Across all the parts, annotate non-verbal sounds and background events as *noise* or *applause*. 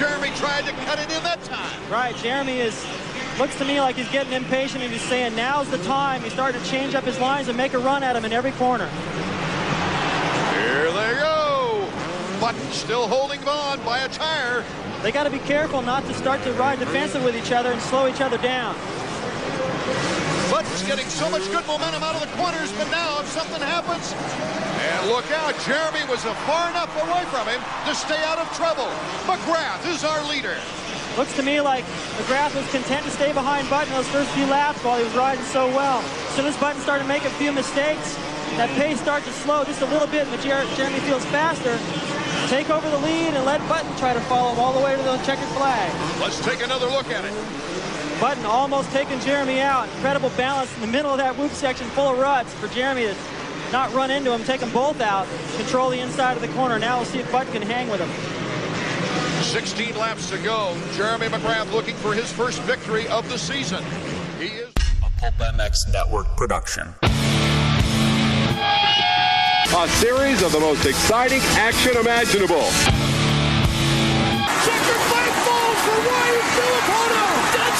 Jeremy tried to cut it in that time. Right, Jeremy is looks to me like he's getting impatient and he's saying now's the time. He's starting to change up his lines and make a run at him in every corner. Here they go. Button still holding on by a tire. They got to be careful not to start to ride defensive with each other and slow each other down. Button's getting so much good momentum out of the corners, but now if something happens, and look out, Jeremy was far enough away from him to stay out of trouble. McGrath is our leader. Looks to me like McGrath was content to stay behind Button those first few laps while he was riding so well. As soon as Button started making a few mistakes, that pace started to slow just a little bit, but Jeremy feels faster. Take over the lead and let Button try to follow him all the way to the checkered flag. Let's take another look at it. Button almost taking Jeremy out. Incredible balance in the middle of that whoop section full of ruts for Jeremy to not run into him, take them both out, control the inside of the corner. Now we'll see if Button can hang with him. 16 laps to go. Jeremy McGrath looking for his first victory of the season. He is a Pulp MX Network production. A series of the most exciting action imaginable.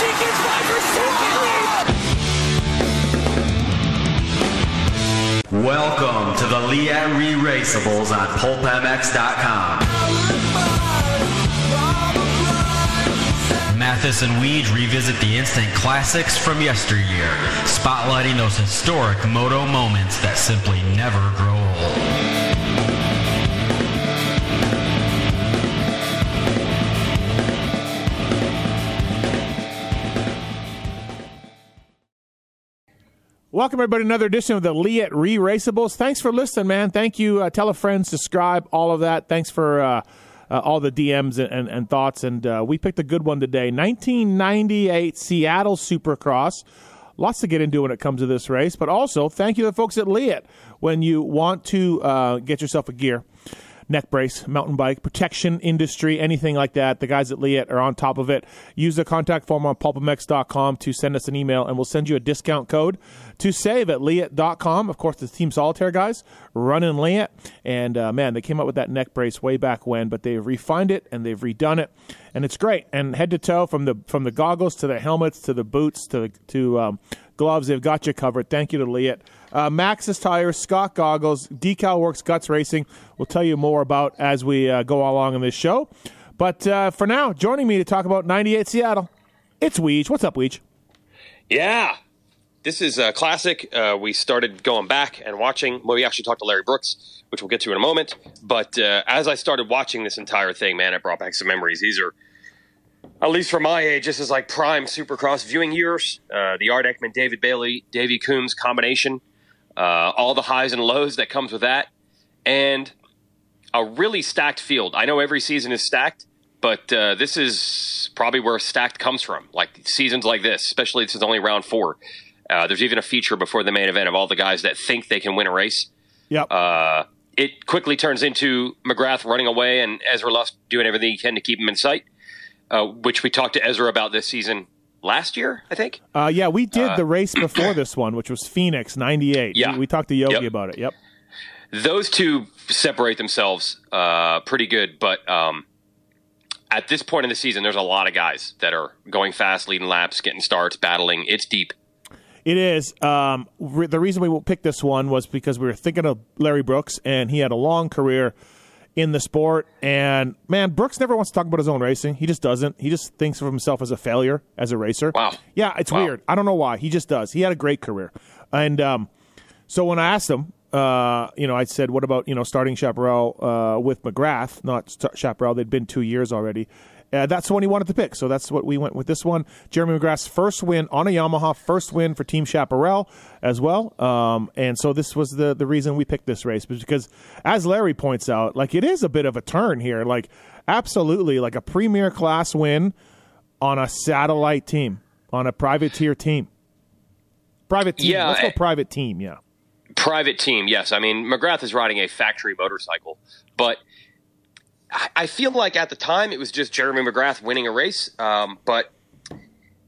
Gets by for Welcome to the Leatt Re-Raceables on PulpMX.com. Matthes and Weege revisit the instant classics from yesteryear, spotlighting those historic moto moments that simply never grow old. Welcome, everybody, to another edition of the Leatt Re Raceables. Thanks for listening, man. Thank you. Uh, tell a friend, subscribe, all of that. Thanks for uh, uh, all the DMs and, and, and thoughts. And uh, we picked a good one today 1998 Seattle Supercross. Lots to get into when it comes to this race, but also thank you to the folks at Leatt when you want to uh, get yourself a gear neck brace, mountain bike, protection industry, anything like that. The guys at Leatt are on top of it. Use the contact form on pulpmx.com to send us an email, and we'll send you a discount code to save at leatt.com. Of course, the Team Solitaire guys run in Leatt, and uh, man, they came up with that neck brace way back when, but they've refined it and they've redone it, and it's great. And head to toe, from the from the goggles to the helmets to the boots to to um, gloves, they've got you covered. Thank you to Leatt. Uh, Maxxis tires, Scott goggles, Decal Works, Guts Racing. We'll tell you more about as we uh, go along in this show. But uh, for now, joining me to talk about 98 Seattle, it's Weege. What's up, Weege? Yeah, this is a classic. Uh, we started going back and watching. Well, we actually talked to Larry Brooks, which we'll get to in a moment. But uh, as I started watching this entire thing, man, it brought back some memories. These are, at least for my age, this is like prime Supercross viewing years. Uh, the Art Eckman, David Bailey, Davey Coombs combination uh, all the highs and lows that comes with that, and a really stacked field. I know every season is stacked, but uh, this is probably where stacked comes from. Like seasons like this, especially this is only round four. Uh, there's even a feature before the main event of all the guys that think they can win a race. Yep. Uh, it quickly turns into McGrath running away and Ezra Lusk doing everything he can to keep him in sight, uh, which we talked to Ezra about this season last year, I think. Uh, yeah, we did uh, the race before this one, which was Phoenix '98. Yeah, we, we, talked to Yogi yep. about it. Yep. Those two separate themselves uh, pretty good, but um, at this point in the season, there's a lot of guys that are going fast, leading laps, getting starts, battling. It's deep. It is. Um, re- the reason we picked this one was because we were thinking of Larry Brooks, and he had a long career in the sport. And man, Brooks never wants to talk about his own racing. He just doesn't. He just thinks of himself as a failure as a racer. Wow. Yeah, it's wow. weird. I don't know why. He just does. He had a great career. And um, so when I asked him, uh, you know, I said, "What about you know starting Chaparral uh, with McGrath? Not Chaparral. They'd been two years already." Uh, that's the one he wanted to pick. So that's what we went with this one. Jeremy McGrath's first win on a Yamaha, first win for Team Chaparral as well. Um, and so this was the, the reason we picked this race because, as Larry points out, like it is a bit of a turn here. Like, absolutely, like a premier class win on a satellite team, on a privateer team. Private team. Yeah, Let's go private team. Yeah. Private team, yes. I mean, McGrath is riding a factory motorcycle, but – I feel like at the time it was just Jeremy McGrath winning a race. Um, but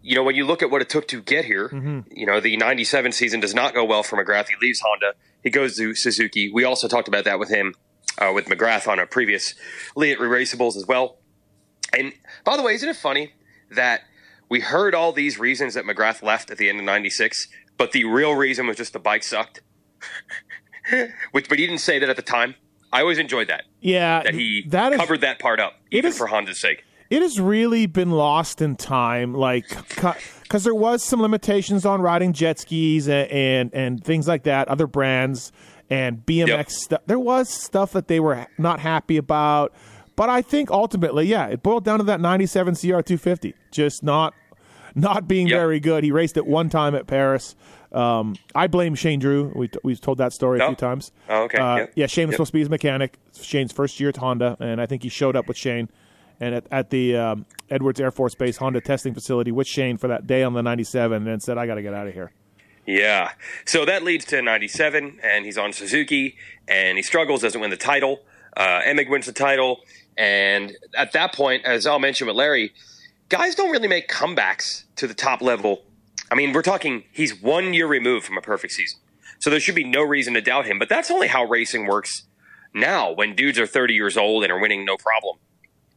you know, when you look at what it took to get here, mm-hmm. you know, the 97 season does not go well for McGrath. He leaves Honda. He goes to Suzuki. We also talked about that with him, uh, with McGrath on a previous Leatt Raceables as well. And by the way, isn't it funny that we heard all these reasons that McGrath left at the end of '96, but the real reason was just the bike sucked. *laughs* Which, but he didn't say that at the time. I always enjoyed that. Yeah, that he that is- covered that part up, even is- for Honda's sake. it has really been lost in time like because there was some limitations on riding jet skis and, and and things like that other brands and bmx Yep. stuff there was stuff that they were not happy about but i think ultimately yeah it boiled down to that 97 cr250 just not not being Yep. very good he raced it one time at paris um, I blame Shane Drew. We we've told that story a Oh. few times. Oh, okay. Uh, Yep. Yeah, Shane was Yep. supposed to be his mechanic. Shane's first year at Honda, and I think he showed up with Shane and at, at the um, Edwards Air Force Base Honda testing facility with Shane for that day on the 97 and said, I got to get out of here. Yeah. So that leads to 97, and he's on Suzuki, and he struggles, doesn't win the title. Uh, Emig wins the title. And at that point, as I'll mention with Larry, guys don't really make comebacks to the top level. I mean, we're talking, he's one year removed from a perfect season. So there should be no reason to doubt him. But that's only how racing works now when dudes are 30 years old and are winning no problem.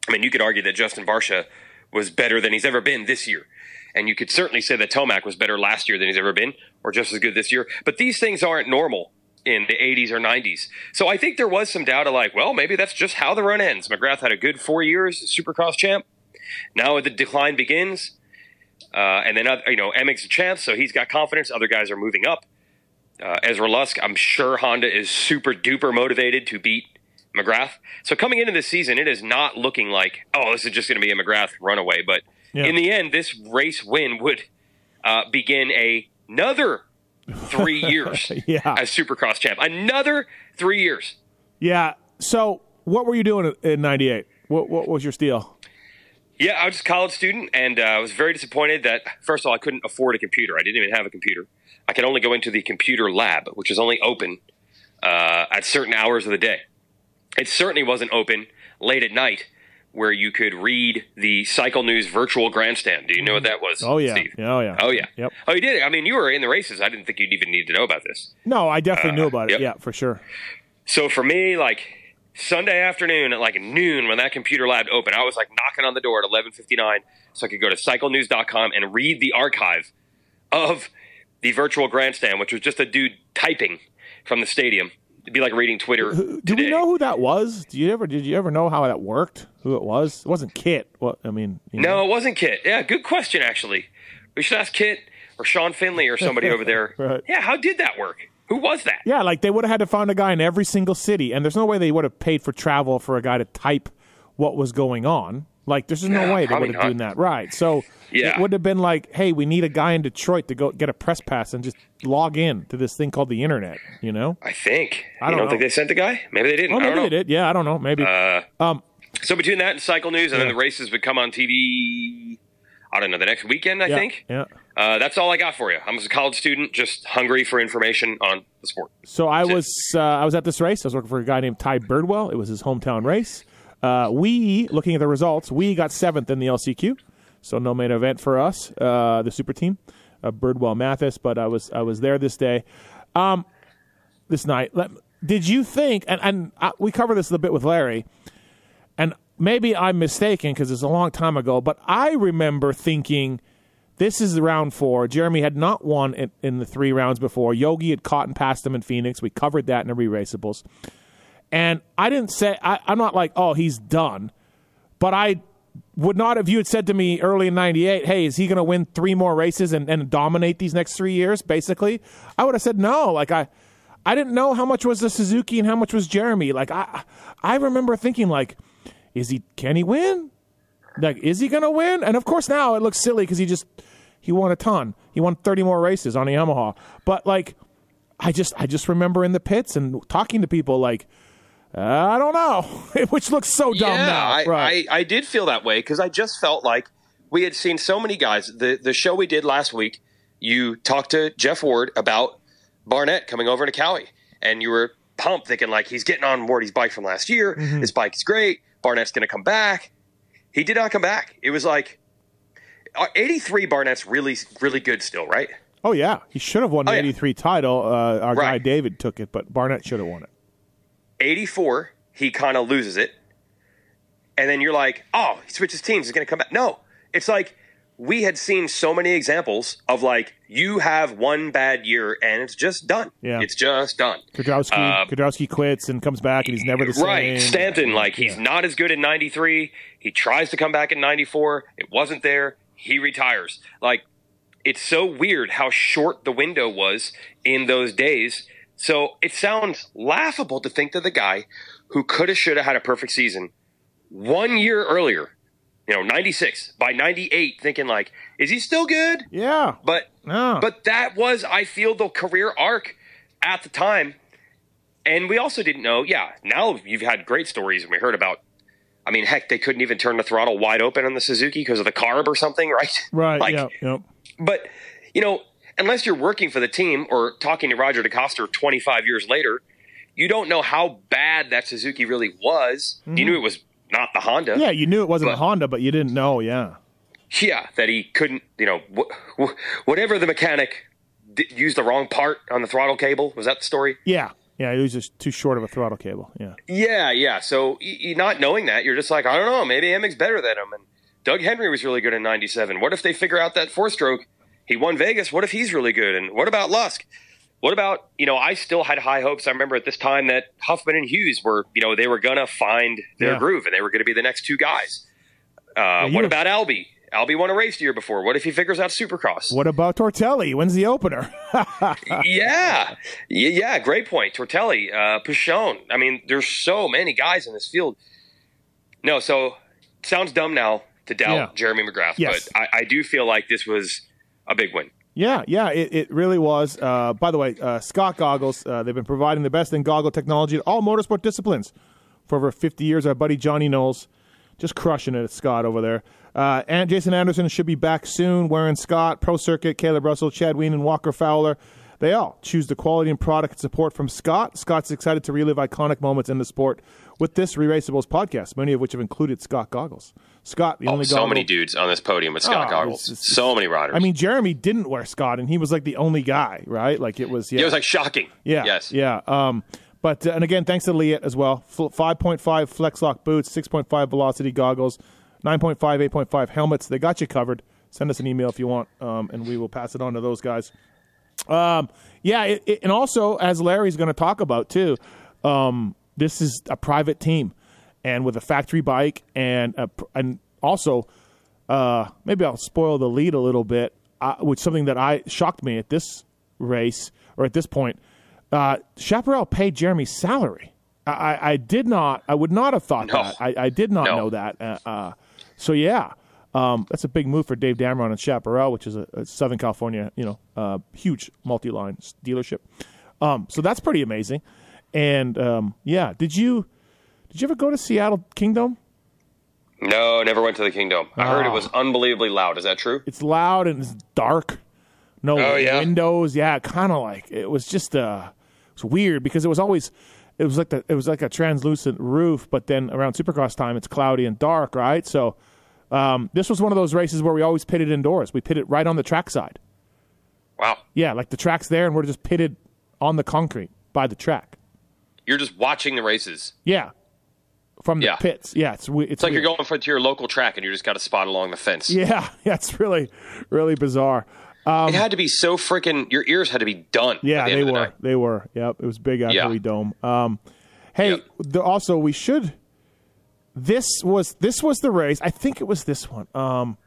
I mean, you could argue that Justin Barcia was better than he's ever been this year. And you could certainly say that Tomac was better last year than he's ever been, or just as good this year. But these things aren't normal in the 80s or 90s. So I think there was some doubt of like, well, maybe that's just how the run ends. McGrath had a good four years Supercross champ. Now the decline begins. Uh, and then, you know, Emig's a champ, so he's got confidence. Other guys are moving up. Uh, Ezra Lusk, I'm sure Honda is super duper motivated to beat McGrath. So coming into this season, it is not looking like, oh, this is just going to be a McGrath runaway. But Yeah. in the end, this race win would uh, begin a- another three *laughs* years Yeah. as Supercross champ. Another three years. Yeah. So what were you doing in 98? What, what was your steal? Yeah, I was a college student, and uh, I was very disappointed that first of all I couldn't afford a computer. I didn't even have a computer. I could only go into the computer lab, which is only open uh, at certain hours of the day. It certainly wasn't open late at night, where you could read the Cycle News virtual grandstand. Do you know what that was? Oh, yeah. Steve? Oh, yeah. Oh yeah. Yep. Oh, you did. I mean, you were in the races. I didn't think you'd even need to know about this. No, I definitely knew about it. Yep. Yeah, for sure. So for me, like Sunday afternoon at like noon when that computer lab opened, I was like knocking on the door at 11:59 so I could go to cyclenews.com and read the archive of the virtual grandstand, which was just a dude typing from the stadium. It'd be like reading Twitter. Do today. we know who that was? Do you ever did you ever know how that worked? Who it was? It wasn't Kit. What I mean? you know? No, it wasn't Kit. Yeah, good question actually. We should ask Kit or Sean Finley or somebody over *laughs* there. Right. Yeah, how did that work? Who was that? Yeah, like they would have had to find a guy in every single city, and there's no way they would have paid for travel for a guy to type what was going on. Like, there's just no, No, way they would have done that, right? So Yeah. it would have been like, hey, we need a guy in Detroit to go get a press pass and just log in to this thing called the internet. You know? I think. I don't don't think they sent the guy? Maybe they didn't. Oh, I don't maybe know. they did. Yeah, I don't know. Maybe. Uh, um, So between that and Cycle News, and then the races would come on TV. I don't know the next weekend. I yeah, think. Yeah. Uh, that's all I got for you. I'm a college student, just hungry for information on the sport. So I That's was uh, I was at this race. I was working for a guy named Ty Birdwell. It was his hometown race. Uh, we looking at the results, we got seventh in the LCQ, so no main event for us, uh, the super team, uh, Birdwell Matthes. But I was I was there this day, um, this night. Let, did you think? And, and uh, we covered this a bit with Larry, and maybe I'm mistaken because it's a long time ago. But I remember thinking. This is round four. Jeremy had not won in, in the three rounds before. Yogi had caught and passed him in Phoenix. We covered that in the re-raceables. And I didn't say, I, I'm not like, oh, he's done. But I would not have, you had said to me early in 98, hey, is he going to win three more races and, and dominate these next three years, basically? I would have said no. Like, I, I didn't know how much was the Suzuki and how much was Jeremy. Like, I, I remember thinking, like, is he, can he win? Like, is he going to win? And of course, now it looks silly because he just he won a ton. He won thirty more races on a Yamaha. But like, I just I just remember in the pits and talking to people like, uh, I don't know, *laughs* which looks so dumb yeah, now. I, right? I, I did feel that way because I just felt like we had seen so many guys. The the show we did last week, you talked to Jeff Ward about Barnett coming over to Cowie, and you were pumped, thinking like he's getting on Wardy's bike from last year. Mm-hmm. His bike is great. Barnett's going to come back. He did not come back. It was like uh, 83 Barnett's really really good still, right? oh yeah, he should have won the Oh, yeah. '83 title. Uh, our guy David took it, but Barnett should have won it. 84, he kind of loses it. and then you're like, oh, he switches teams, he's going to come back. No, it's like we had seen so many examples of like you have one bad year and it's just done. Yeah. it's just done. Kiedrowski, Uh, Kiedrowski quits and comes back, and he's never the same. Right, Stanton, like he's not as good in '93. He tries to come back in '94. It wasn't there. He retires. Like it's so weird how short the window was in those days. So it sounds laughable to think that the guy who could have, should have had a perfect season one year earlier, you know, '96 by '98, thinking like, is he still good? Yeah, But No. but that was, I feel, the career arc at the time. And we also didn't know, yeah, now you've had great stories and we heard about I mean, heck, they couldn't even turn the throttle wide open on the Suzuki because of the carb or something, *laughs* right? right. like, yeah, yep. but you know, unless you're working for the team or talking to Roger DeCoster 25 years later, you don't know how bad that Suzuki really was. You knew mm-hmm. it was not the Honda. Yeah, you knew it wasn't a But- Honda, but you didn't know. Yeah, Yeah, that he couldn't, you know, wh- wh- whatever the mechanic d- used the wrong part on the throttle cable. Was that the story? yeah, yeah. It was just too short of a throttle cable. Yeah, Yeah, yeah. So y- not knowing that, you're just like, I don't know, maybe Emig's better than him. And Doug Henry was really good in '97. What if they figure out that four stroke? He won Vegas. What if he's really good? And what about Lusk? What about you know? I still had high hopes. I remember at this time that Huffman and Hughes were you know they were gonna find their Yeah. groove and they were gonna be the next two guys. Uh, you what about Albie? Albie won a race the year before. What if he figures out Supercross? What about Tortelli? When's the opener? *laughs* yeah, yeah, yeah. Great point. Tortelli, uh, Pichon. I mean, there's so many guys in this field. No, so sounds dumb now to doubt Yeah. Jeremy McGrath, Yes. but I, I do feel like this was a big win. Yeah, yeah, it, it really was. Uh, by the way, uh, Scott Goggles, uh, they've been providing the best in goggle technology at all motorsport disciplines for over 50 years. Our buddy Johnny Knowles, just crushing it at Scott over there. Uh, and Jason Anderson should be back soon. Wearing Scott, Pro Circuit, Caleb Russell, Chad Ween, and Walker Fowler. They all choose the quality and product support from Scott. Scott's excited to relive iconic moments in the sport with this Re-Raceables podcast, many of which have included Scott Goggles. Scott, the Oh, only so goggle- many dudes on this podium with Scott Oh, goggles. it's- it's- so many riders. I mean, Jeremy didn't wear Scott, and he was like the only guy, right? Like it was. Yeah, it was like shocking. yeah, Yes. yeah. Um, but uh, and again, thanks to Leatt as well. Five point five flex lock boots, six point five velocity goggles, 9.5, 8.5 helmets. They got you covered. Send us an email if you want, um, and we will pass it on to those guys. Um, yeah, it, it, and also as Larry's going to talk about too, um, this is a private team, and with a factory bike, and a, and also uh, maybe I'll spoil the lead a little bit, uh, which something that I shocked me at this race or at this point. Uh, Chaparral paid Jeremy's salary. I, I, I did not. I would not have thought No. that. I, I did not No. know that. Uh, uh, so yeah, um, that's a big move for Dave Damron and Chaparral, which is a, a Southern California, you know, uh, huge multi-line dealership. Um, so that's pretty amazing. And um, yeah, did you did you ever go to Seattle Kingdome? No, never went to the Kingdome. I heard it Ah. was unbelievably loud. Is that true? It's loud and it's dark. No Oh, yeah? windows. Yeah, kind of like it was just uh, it was weird because it was always it was like the it was like a translucent roof, but then around Supercross time it's cloudy and dark, right? So um, this was one of those races where we always pitted indoors. We pitted right on the track side. Wow. Yeah, like the track's there and we're just pitted on the concrete by the track. You're just watching the races. Yeah, from the Yeah. pits. Yeah, it's it's, It's like weird. you're going for to your local track and you just got a spot along the fence. *laughs* Yeah, *laughs* yeah, it's really really bizarre. it had to be so freaking. Your ears had to be done. Yeah, the they the were. They were. Yep, it was big at Yeah. Dome. Um, hey, Yep. the, also we should. This was this was the race. I think it was this one. Um,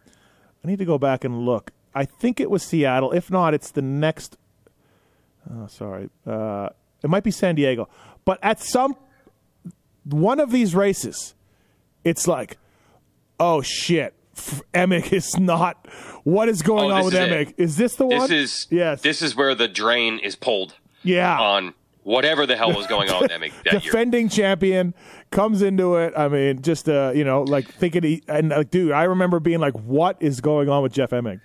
I need to go back and look. I think it was Seattle. If not, it's the next. Oh, sorry. Uh, it might be San Diego. But at some one of these races, it's like, oh shit, Emig is not. What is going Oh, on with is. Emig? Is this the one? This is yes. This is where the drain is pulled yeah. on whatever the hell was going on with Emig that year. defending champion comes into it. I mean, just uh, you know, like thinking, he, and like, dude, I remember being like, "What is going on with Jeff Emig?"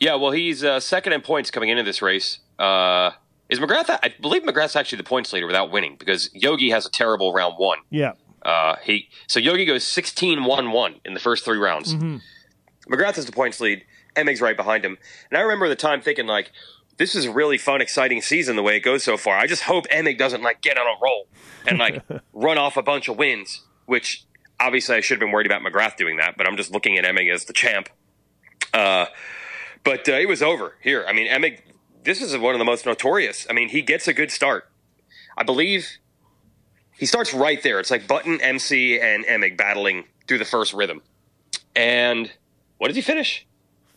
Yeah, well, he's uh, second in points coming into this race. Uh, is McGrath? I believe McGrath's actually the points leader without winning because Yogi has a terrible round one. Yeah, Uh, he so Yogi goes 16-1-1 in the first three rounds. McGrath has the points lead. Emig's right behind him. And I remember the time thinking like, this is a really fun, exciting season the way it goes so far. I just hope Emig doesn't like get on a roll and like *laughs* run off a bunch of wins, which obviously, I should have been worried about McGrath doing that, but I'm just looking at Emig as the champ. Uh, but uh, it was over here. I mean, Emig, this is one of the most notorious. I mean, he gets a good start. I believe he starts right there. It's like Button, MC, and Emig battling through the first rhythm. And what did he finish?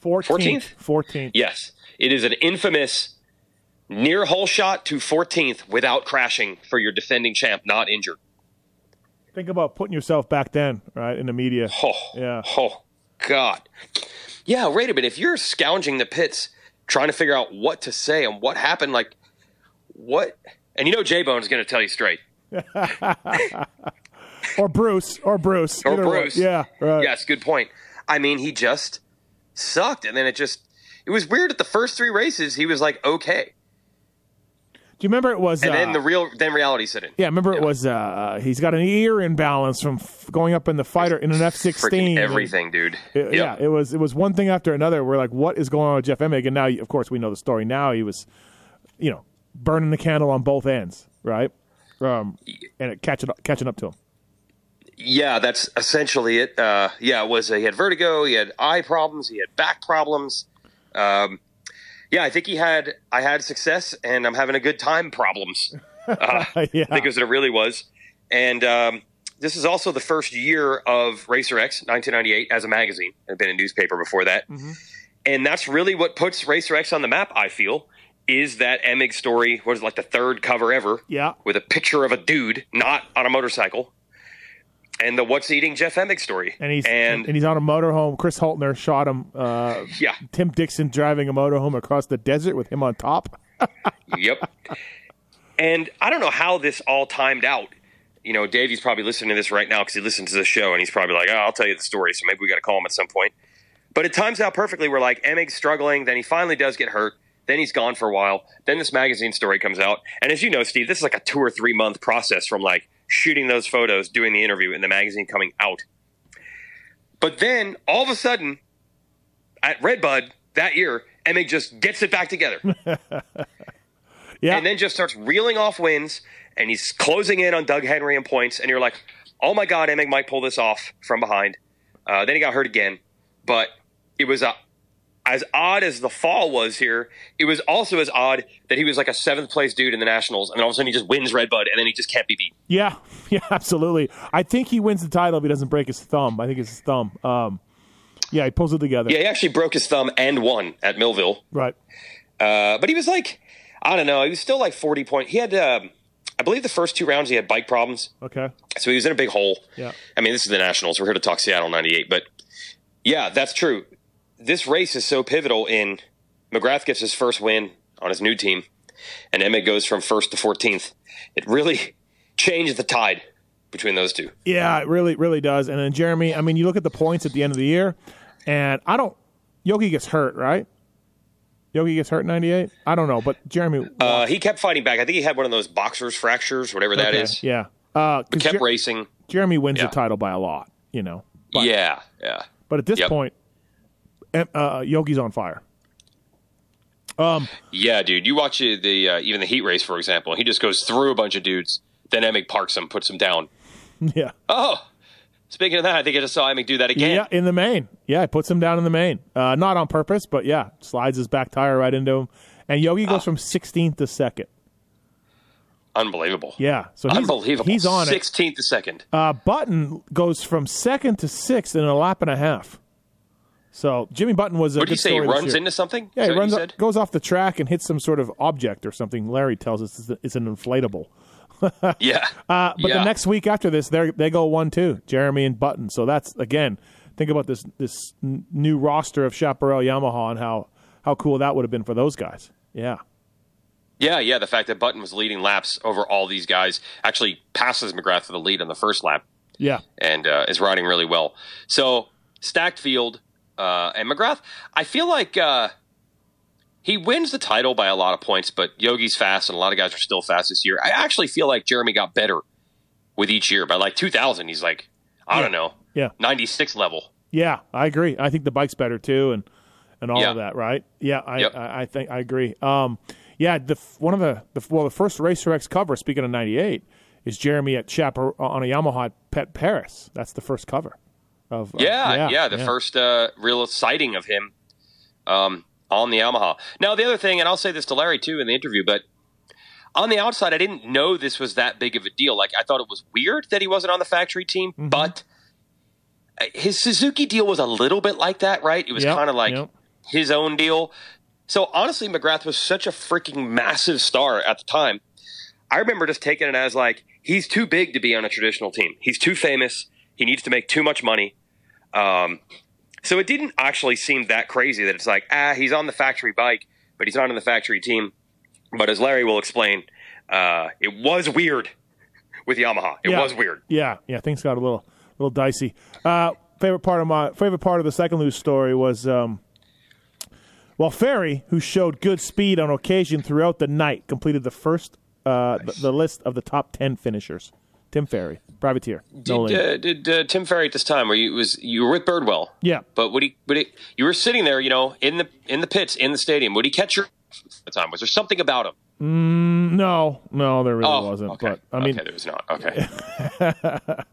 14th. 14th. Yes. It is an infamous near hole shot to 14th without crashing for your defending champ, not injured. Think about putting yourself back then, right, in the media. Oh, Yeah. Oh, God. Yeah, wait a minute. If you're scounging the pits, trying to figure out what to say and what happened, like, what? And you know, J Bone is going to tell you straight. *laughs* Or Bruce. Or Bruce. Or Either way. Bruce. Yeah. Right. Yes, good point. I mean, he just sucked. And then it just, it was weird at the first three races, he was like, okay. Do you remember it was? And uh, then the real, then reality set in. Yeah, remember it was. Uh, he's got an ear imbalance from f- going up in the fighter in an F sixteen. everything, dude. Yeah, Yep. it was. It was one thing after another. We're like, what is going on with Jeff Emig? And now, of course, we know the story. Now he was, you know, burning the candle on both ends, right? Um, and it catching up, catching up to him. Yeah, that's essentially it. Uh, yeah, it was uh, he had vertigo, he had eye problems, he had back problems. Um, yeah, I think he had I had success and I'm having a good time problems. *laughs* Uh, Yeah. I think is what it really was. And um, this is also the first year of Racer X, 1998, as a magazine. It had been a newspaper before that, and that's really what puts Racer X on the map. I feel is that Emig story was like the third cover ever Yeah. with a picture of a dude not on a motorcycle, and the what's eating Jeff Emig story. And he's and, and he's on a motorhome. Chris Holtner shot him. Uh, yeah, Tim Dixon driving a motorhome across the desert with him on top. *laughs* yep. And I don't know how this all timed out. You know, Davey's probably listening to this right now because he listened to the show and he's probably like, "Oh, I'll tell you the story." So maybe we got to call him at some point. But it times out perfectly. We're like, Emig's struggling. Then he finally does get hurt. Then he's gone for a while. Then this magazine story comes out. And as you know, Steve, this is like a two or three month process from like shooting those photos, doing the interview, and the magazine coming out. But then all of a sudden, at Redbud that year, Emig just gets it back together *laughs* Yeah. and then just starts reeling off wins, and he's closing in on Doug Henry in points, and you're like, oh my God, Emig might pull this off from behind. Uh, then he got hurt again, but it was a, as odd as the fall was here. It was also as odd that he was like a seventh place dude in the Nationals, and all of a sudden he just wins Redbud, and then he just can't be beat. Yeah, *laughs* yeah, absolutely. I think he wins the title if he doesn't break his thumb. I think it's his thumb. Um, yeah, he pulls it together. Yeah, he actually broke his thumb and won at Millville, Right. uh, but he was like, I don't know, he was still like forty point. He had, um, I believe, the first two rounds he had bike problems. Okay. So he was in a big hole. Yeah. I mean, this is the Nationals. We're here to talk Seattle 98. But yeah, that's true. This race is so pivotal in McGrath gets his first win on his new team, and Emig goes from first to 14th. It really *laughs* changed the tide between those two. Yeah, it really, really does. And then Jeremy, I mean, you look at the points at the end of the year, and I don't. Yogi gets hurt, right? Yogi gets hurt in '98. I don't know, but Jeremy Uh, he kept fighting back. I think he had one of those boxer's fractures, whatever that okay, is. Yeah. Uh, Kept Jer- racing. Jeremy wins Yeah. the title by a lot, you know. But, yeah, yeah. But at this Yep. point, uh, Yogi's on fire. Yeah, dude. You watch uh, the uh, even the heat race, for example. He just goes through a bunch of dudes. Then Emig parks him, puts him down. *laughs* Yeah. Oh, speaking of that, I think I just saw Emig do that again. Yeah, in the main. Yeah, it puts him down in the main. Uh, not on purpose, but yeah, slides his back tire right into him. And Yogi Ah. goes from 16th to second. Unbelievable. Yeah, so he's, Unbelievable. He's on it. 16th a second. Uh, Button goes from second to sixth in a lap and a half. So Jimmy Button was a What did good you say? He runs into something? Yeah, he runs up, goes off the track and hits some sort of object or something. Larry tells us it's, it's an inflatable. *laughs* Yeah. Uh, but Yeah. the next week after this, they they go one two. Jeremy and Button. So that's again. Think about this this n- new roster of Chaparral Yamaha and how how cool that would have been for those guys. Yeah. Yeah, yeah. The fact that Button was leading laps over all these guys actually passes McGrath for the lead on the first lap Yeah. and uh, is riding really well. So stacked field uh, and McGrath. I feel like uh, he wins the title by a lot of points, but Yogi's fast and a lot of guys are still fast this year. I actually feel like Jeremy got better with each year. By like 2000, he's like I don't know, Yeah. 96 level. Yeah, I agree. I think the bike's better too, and and all Yeah. of that, right? Yeah, I, Yep. I I think I agree. Um, yeah, the one of the, the well, the first Racer X cover. Speaking of '98, is Jeremy at Chapar on a Yamaha at Pet Paris. That's the first cover of. of- Yeah, yeah, the first uh, real sighting of him um, on the Yamaha. Now, the other thing, and I'll say this to Larry too in the interview, but on the outside, I didn't know this was that big of a deal. Like, I thought it was weird that he wasn't on the factory team, Mm-hmm. but uh, his Suzuki deal was a little bit like that, right? It was Yep, kind of like yep. his own deal. So honestly, McGrath was such a freaking massive star at the time. I remember just taking it as like he's too big to be on a traditional team. He's too famous. He needs to make too much money. Um, so it didn't actually seem that crazy that it's like ah he's on the factory bike, but he's not on the factory team. But as Larry will explain, uh, it was weird with Yamaha. It Yeah. was weird. Yeah, yeah, things got a little little dicey. Uh, favorite part of my favorite part of the second loose story was um, well, Ferry, who showed good speed on occasion throughout the night, completed the first uh, the, the list of the top ten finishers. Tim Ferry, privateer. No Did, uh, did uh, Tim Ferry at this time where you was you were with Birdwell? yeah, But would he? Would he? You were sitting there, you know, in the in the pits in the stadium. Would he catch your at the time? Was there something about him? no, no, there really oh, wasn't. okay. But I mean, okay, there was not. Okay,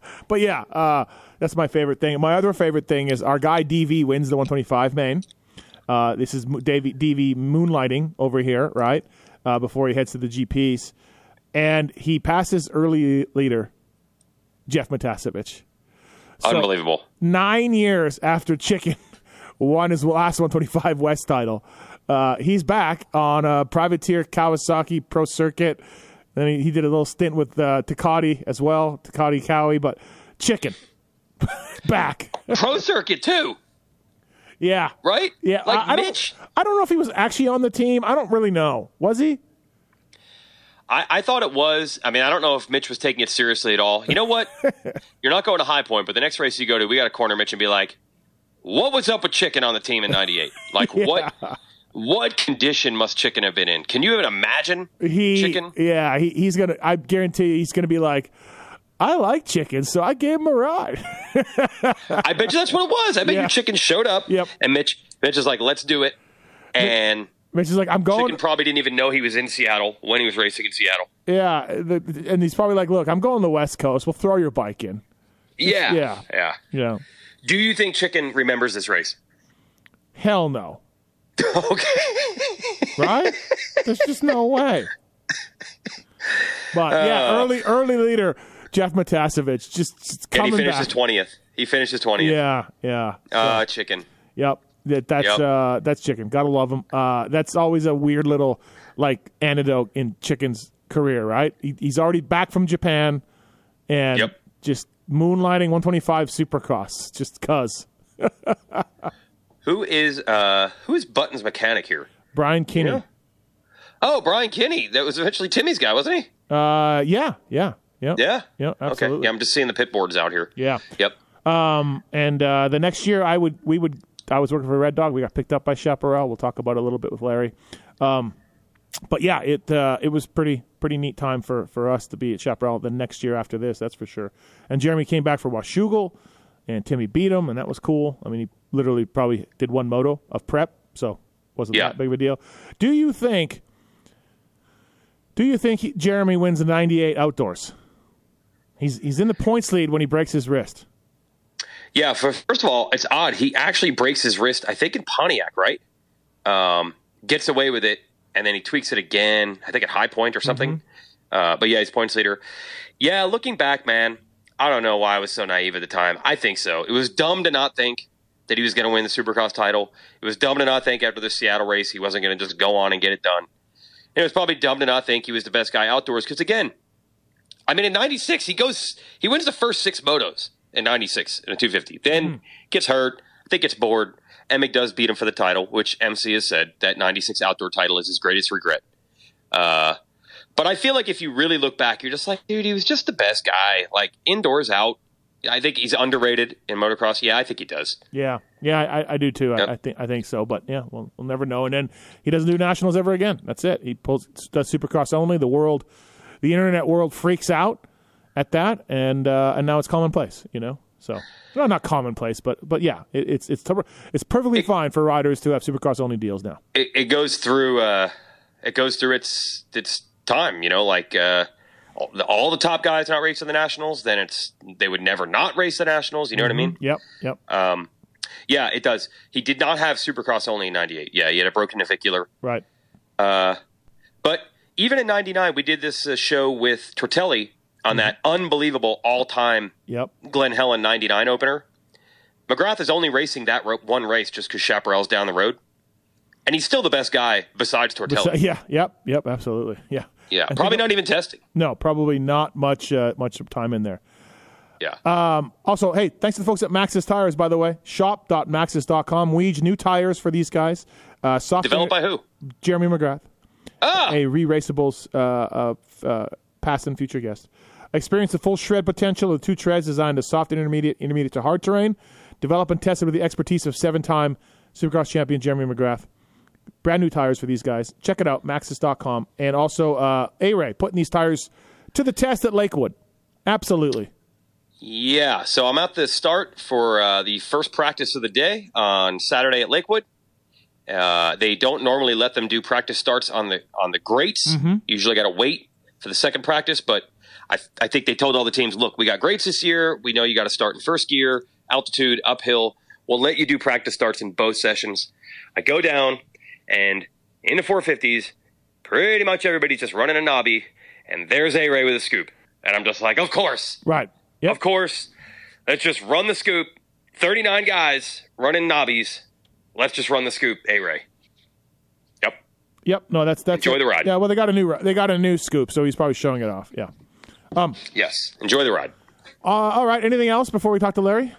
*laughs* But yeah, uh, that's my favorite thing. My other favorite thing is our guy DV wins the 125 main. Uh, this is Davey, DV moonlighting over here, right? Uh, before he heads to the GPs. And he passes early leader, Jeff Matiasevich. So- unbelievable. Nine years after Chicken *laughs* won his last 125 West title, uh, he's back on a privateer Kawasaki Pro Circuit. Then he, he did a little stint with uh, Takati as well, Takati Cowie, but Chicken *laughs* back. Pro circuit too, yeah. right? Yeah, like I, I Mitch. Don't, I don't know if he was actually on the team. I don't really know. Was he? I, I thought it was. I mean, I don't know if Mitch was taking it seriously at all. You know what? *laughs* You're not going to High Point, but the next race you go to, we got to corner Mitch and be like, "What was up with Chicken on the team in '98? Like *laughs* what? What condition must Chicken have been in? Can you even imagine He, Chicken? Yeah, he, he's gonna. I guarantee he's gonna be like, I like chicken, so I gave him a ride. I bet you that's what it was. I bet *laughs* Yeah. you Chicken showed up, Yep. and Mitch Mitch is like, "Let's do it," and. Mitch is like, I'm going. Chicken probably didn't even know he was in Seattle when he was racing in Seattle. Yeah, the, and he's probably like, look, I'm going to the West Coast. We'll throw your bike in. Yeah. Yeah. Yeah. Yeah. Do you think Chicken remembers this race? Hell no. *laughs* okay. Right? There's just no way. But yeah, early early leader Jeff Matiasevich just, just And he coming back. 20th. He finishes 20th. Yeah, yeah. Uh, chicken. Yep. That, that's Yep. uh that's chicken. Gotta love him. Uh that's always a weird little like antidote in chicken's career, right? He, he's already back from Japan and Yep. just moonlighting 125 Supercross just cuz. *laughs* Who is uh who is Button's mechanic here? Brian Kinney. Oh, Brian Kinney. That was eventually Timmy's guy, wasn't he? Uh yeah, yeah. Yeah. Yeah. Yeah, Okay. Yeah, I'm just seeing the pit boards out here. Yeah. Yep. Um, and uh, the next year, I would we would I was working for Red Dog. We got picked up by Chaparral. We'll talk about it a little bit with Larry. Um, but yeah, it uh, it was pretty pretty neat time for, for us to be at Chaparral the next year after this. That's for sure. And Jeremy came back for Washougal, and Timmy beat him, and that was cool. I mean, he literally probably did one moto of prep, so wasn't Yeah. that big of a deal. Do you think? Do you think he, Jeremy wins the '98 outdoors? He's he's in the points lead when he breaks his wrist. Yeah, for, first of all, it's odd. He actually breaks his wrist, I think in Pontiac, right? Um, gets away with it, and then he tweaks it again, I think at High Point or something. Uh, but yeah, he's points leader. Yeah, looking back, man, I don't know why I was so naive at the time. I think so. It was dumb to not think that he was going to win the Supercross title. It was dumb to not think after the Seattle race he wasn't going to just go on and get it done. And it was probably dumb to not think he was the best guy outdoors because, again, I mean, in '96 he goes, he wins the first six motos in '96 in a 250. Then gets hurt. I think gets bored. Emig does beat him for the title, which MC has said that '96 outdoor title is his greatest regret. Uh, but I feel like if you really look back, you're just like, dude, he was just the best guy. Like indoors, out. I think he's underrated in motocross. Yeah, I think he does. Yeah, yeah, I, I do too. Yep. I, I think I think so, but yeah, we'll, we'll never know. And then he doesn't do nationals ever again. That's it. He pulls does Supercross only. The world, the internet world freaks out at that, and uh, and now it's commonplace. You know, so well, not commonplace, but but yeah, it, it's it's it's perfectly fine for riders to have Supercross only deals now. it, it goes through uh, it goes through its its time. You know, like uh, all the, all the top guys not racing the nationals, then it's they would never not race the nationals. You know what I mean? Yep, yep. Um, yeah, it does. He did not have Supercross only in '98. Yeah, he had a broken navicular. Right. Uh, but even in '99, we did this uh, show with Tortelli on that unbelievable all-time Yep. Glen Helen '99 opener. McGrath is only racing that ro- one race just because Chaparral's down the road, and he's still the best guy besides Tortelli. So, yeah, yep, yep, absolutely. Yeah. yeah, probably not even testing. No, probably not much uh, much time in there. Yeah. Um, also, hey, thanks to the folks at Maxxis Tires, by the way. Shop.maxxis.com. Weege, new tires for these guys. Uh, soft Developed by who? Jeremy McGrath, Ah, a re-raceables uh, uh, uh, past and future guest. Experience the full shred potential of two treads designed to soft and intermediate, intermediate to hard terrain. Developed and tested with the expertise of seven-time Supercross champion Jeremy McGrath. Brand new tires for these guys. Check it out, maxxis.com. And also, uh, A-Ray, putting these tires to the test at Lakewood. Absolutely. Yeah, so I'm at the start for uh, the first practice of the day on Saturday at Lakewood. Uh, they don't normally let them do practice starts on the on the grates. Usually, got to wait for the second practice. But I, I think they told all the teams, look, we got grates this year. We know you got to start in first gear, altitude, uphill. We'll let you do practice starts in both sessions. I go down, and in the 450s, pretty much everybody's just running a knobby, and there's A Ray with a scoop, and I'm just like, of course. Right. Yep. Of course, let's just run the scoop. 39 guys running knobbies. Let's just run the scoop, A Ray. Yep. No, that's that's Enjoy it. the ride. Yeah. Well, they got a new they got a new scoop, so he's probably showing it off. Yeah. Yes. Enjoy the ride. Uh, all right. Anything else before we talk to Larry?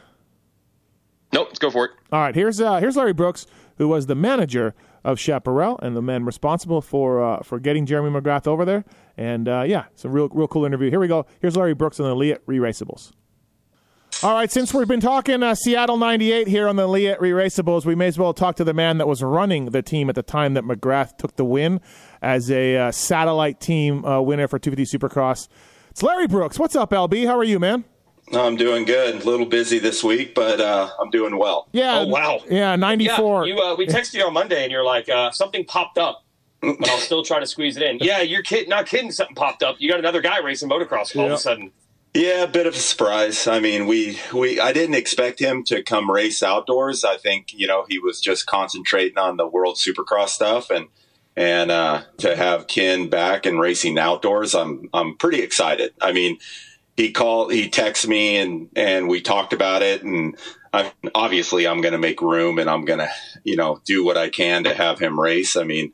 Nope. Let's go for it. All right. Here's uh, here's Larry Brooks, who was the manager of Chaparral and the man responsible for uh, for getting Jeremy McGrath over there. And uh, yeah, it's a real real cool interview. Here we go. Here's Larry Brooks on the Leatt Re-Raceables. All right, since we've been talking uh, Seattle 98 here on the Leatt Re-Raceables, we may as well talk to the man that was running the team at the time that McGrath took the win as a uh, satellite team uh, winner for 250 Supercross. It's Larry Brooks. What's up, LB? How are you, man? I'm doing good. A little busy this week, but uh, I'm doing well. Yeah. Oh, wow. Yeah, 94. Yeah, you, uh, we texted you on Monday, and you're like, uh, something popped up, but I'll still try to squeeze it in. Yeah, you're kid- not kidding. Something popped up. You got another guy racing motocross all of a sudden. Yeah, a bit of a surprise. I mean, we we I didn't expect him to come race outdoors. I think you know he was just concentrating on the World Supercross stuff, and and uh, to have Ken back and racing outdoors, I'm I'm pretty excited. I mean, he called, he texted me, and and we talked about it, and I obviously I'm going to make room, and I'm going to you know do what I can to have him race. I mean.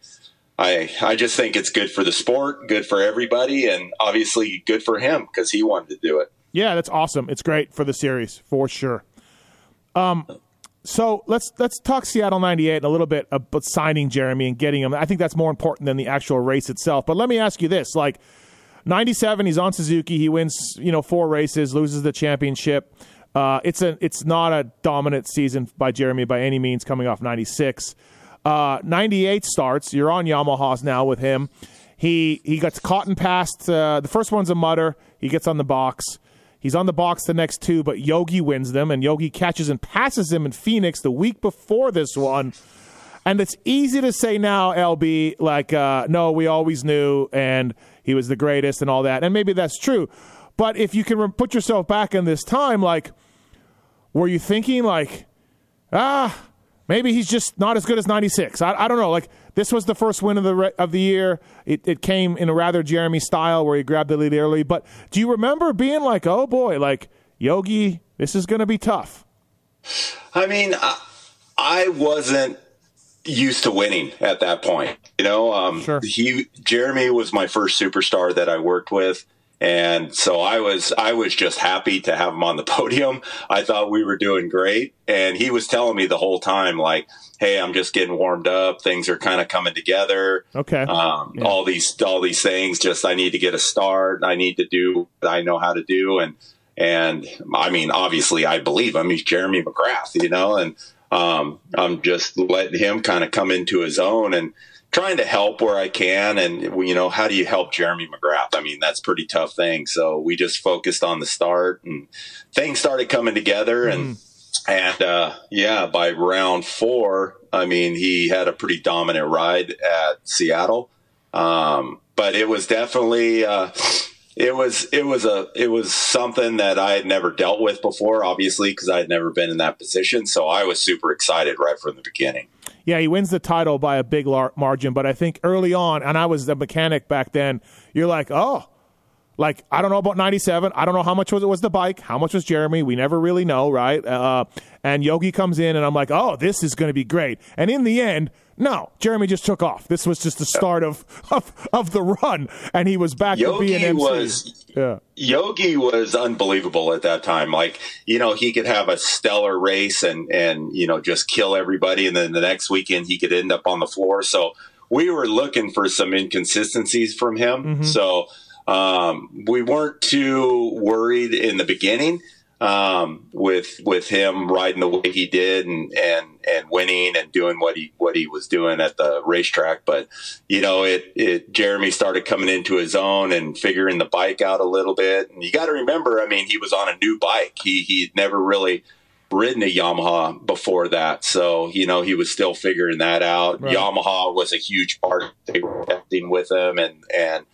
I I just think it's good for the sport, good for everybody, and obviously good for him because he wanted to do it. Yeah, that's awesome. It's great for the series for sure. Um, so let's let's talk Seattle '98 a little bit about signing Jeremy and getting him. I think that's more important than the actual race itself. But let me ask you this: like '97, he's on Suzuki. He wins, you know, four races, loses the championship. Uh, it's a it's not a dominant season by Jeremy by any means. Coming off '96, uh, '98 starts. You're on Yamahas now with him. He he gets caught and passed. Uh, the first one's a mutter. He gets on the box. He's on the box the next two, but Yogi wins them, and Yogi catches and passes him in Phoenix the week before this one. And it's easy to say now, LB, like, uh, no, we always knew, and he was the greatest and all that. And maybe that's true. But if you can put yourself back in this time, like, were you thinking, like, ah, maybe he's just not as good as 96? I, I don't know. Like, this was the first win of the re- of the year. It, it came in a rather Jeremy style where he grabbed the lead early. But do you remember being like, oh boy, like, Yogi, this is going to be tough? I mean, I, I wasn't used to winning at that point. You know, um, Sure. he Jeremy was my first superstar that I worked with. And so I was, I was just happy to have him on the *laughs* podium. I thought we were doing great. And he was telling me the whole time, like, Hey, I'm just getting warmed up. Things are kind of coming together. Okay. Um, Yeah. all these, all these things, just, I need to get a start. I need to do what I know how to do. And, and I mean, obviously I believe him. He's Jeremy McGrath, you know, and, um, I'm just letting him kind of come into his own and trying to help where I can. And, you know, how do you help Jeremy McGrath? I mean, that's a pretty tough thing. So we just focused on the start and things started coming together and, and, uh, yeah, by round four, I mean, he had a pretty dominant ride at Seattle. Um, but it was definitely, uh, it was it was a it was something that I had never dealt with before, obviously, because I had never been in that position. So I was super excited right from the beginning. Yeah, he wins the title by a big lar- margin, but I think early on, and I was the mechanic back then. You're like, oh, like I don't know about '97. I don't know how much was it was the bike, how much was Jeremy. We never really know, right? Uh, and Yogi comes in, and I'm like, oh, this is going to be great. And in the end, no, Jeremy just took off. This was just the start of of, of the run, and he was back Yogi to being MC. was yeah. Yogi was unbelievable at that time. Like you know, he could have a stellar race and and you know just kill everybody, and then the next weekend he could end up on the floor. So we were looking for some inconsistencies from him. Mm-hmm. So um, we weren't too worried in the beginning um, with with him riding the way he did and and and winning and doing what he what he was doing at the racetrack. But you know, it it Jeremy started coming into his own and figuring the bike out a little bit. And you got to remember, I mean, he was on a new bike. He he'd never really ridden a Yamaha before that, so you know he was still figuring that out. Right. Yamaha was a huge part of they were testing with him and and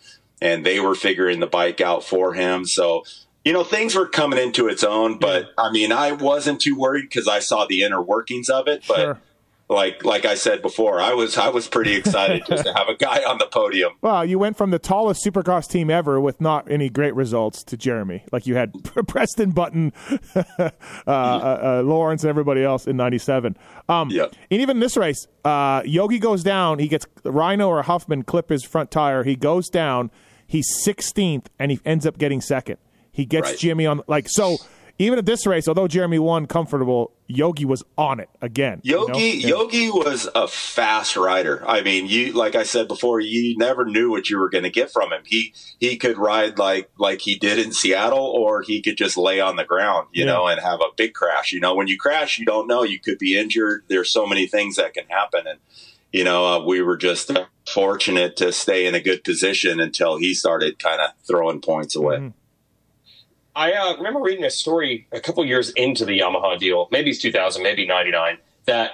and they were figuring the bike out for him. So you know, things were coming into its own, but I mean, I wasn't too worried because I saw the inner workings of it. But Sure. like, like I said before, I was, I was pretty excited *laughs* just to have a guy on the podium. Well, you went from the tallest supercross team ever with not any great results to Jeremy. Like you had *laughs* Preston Button, *laughs* uh, uh, uh, Lawrence, and everybody else in 97. Um, Yep. And even this race, uh, Yogi goes down. He gets Rhino or Huffman clip his front tire. He goes down. He's 16th, and he ends up getting second. He gets Right. Jimmy on, like, so even at this race, although Jeremy won comfortable, Yogi was on it again. you know? Yogi. Yogi was a fast rider. I mean, you, like I said before, you never knew what you were going to get from him. He, he could ride like, like he did in Seattle, or he could just lay on the ground, you Yeah. know, and have a big crash. You know, when you crash, you don't know. You could be injured. There's so many things that can happen. And, you know, uh, we were just fortunate to stay in a good position until he started kind of throwing points away. Mm-hmm. I uh, remember reading a story a couple years into the Yamaha deal, maybe it's 2000, maybe 99, that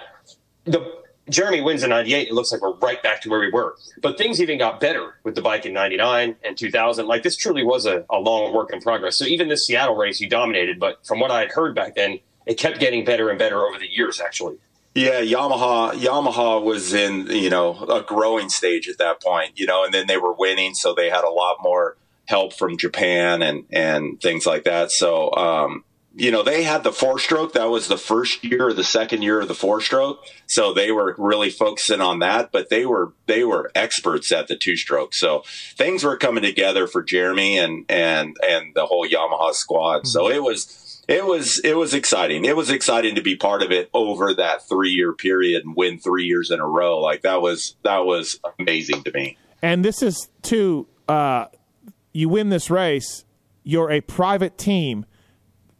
the Jeremy wins in 98. It looks like we're right back to where we were. But things even got better with the bike in 99 and 2000. Like this truly was a, a long work in progress. So even this Seattle race, he dominated. But from what I had heard back then, it kept getting better and better over the years, actually. Yeah, Yamaha Yamaha was in, you know, a growing stage at that point, you know, and then they were winning, so they had a lot more help from Japan and and things like that. So um you know, they had the four stroke. That was the first year or the second year of the four stroke. So they were really focusing on that, but they were they were experts at the two stroke. So things were coming together for Jeremy and and and the whole Yamaha squad. So it was it was it was exciting. It was exciting to be part of it over that three year period and win three years in a row. Like that was that was amazing to me. And this is too. Uh, you win this race. You're a private team.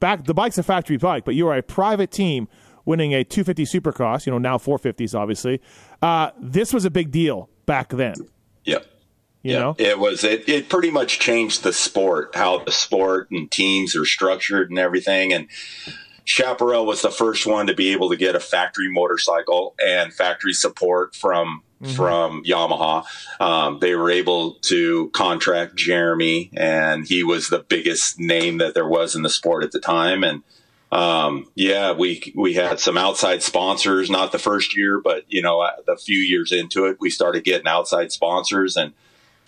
Back the bike's a factory bike, but you are a private team winning a 250 Supercross. You know now 450s, obviously. Uh, this was a big deal back then. Yep. You know, It was it, it pretty much changed the sport, how the sport and teams are structured and everything. And Chaparral was the first one to be able to get a factory motorcycle and factory support from from Yamaha. Um, they were able to contract Jeremy, and he was the biggest name that there was in the sport at the time. And um, yeah, we we had some outside sponsors. Not the first year, but you know, a few years into it, we started getting outside sponsors and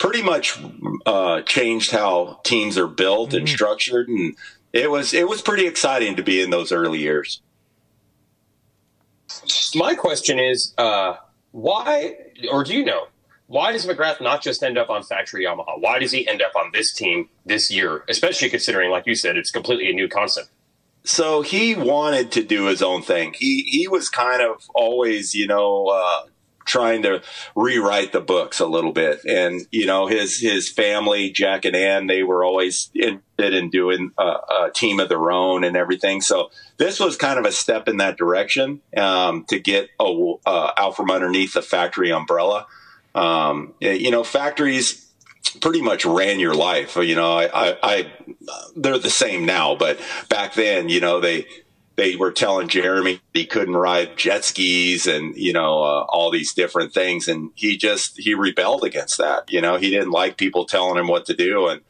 pretty much uh, changed how teams are built and structured. And it was it was pretty exciting to be in those early years. My question is, uh, why, or do you know, why does McGrath not just end up on factory Yamaha? Why does he end up on this team this year, especially considering, like you said, it's completely a new concept? So he wanted to do his own thing. He he was kind of always, you know, uh, trying to rewrite the books a little bit. And you know, his his family, Jack and Ann, they were always interested in doing a, a team of their own and everything. So this was kind of a step in that direction um, to get a, uh, out from underneath the factory umbrella. Um, you know, factories pretty much ran your life. You know, I, I, I, they're the same now, but back then, you know, they, they were telling Jeremy he couldn't ride jet skis and, you know, uh, all these different things. And he just, he rebelled against that. You know, he didn't like people telling him what to do. And,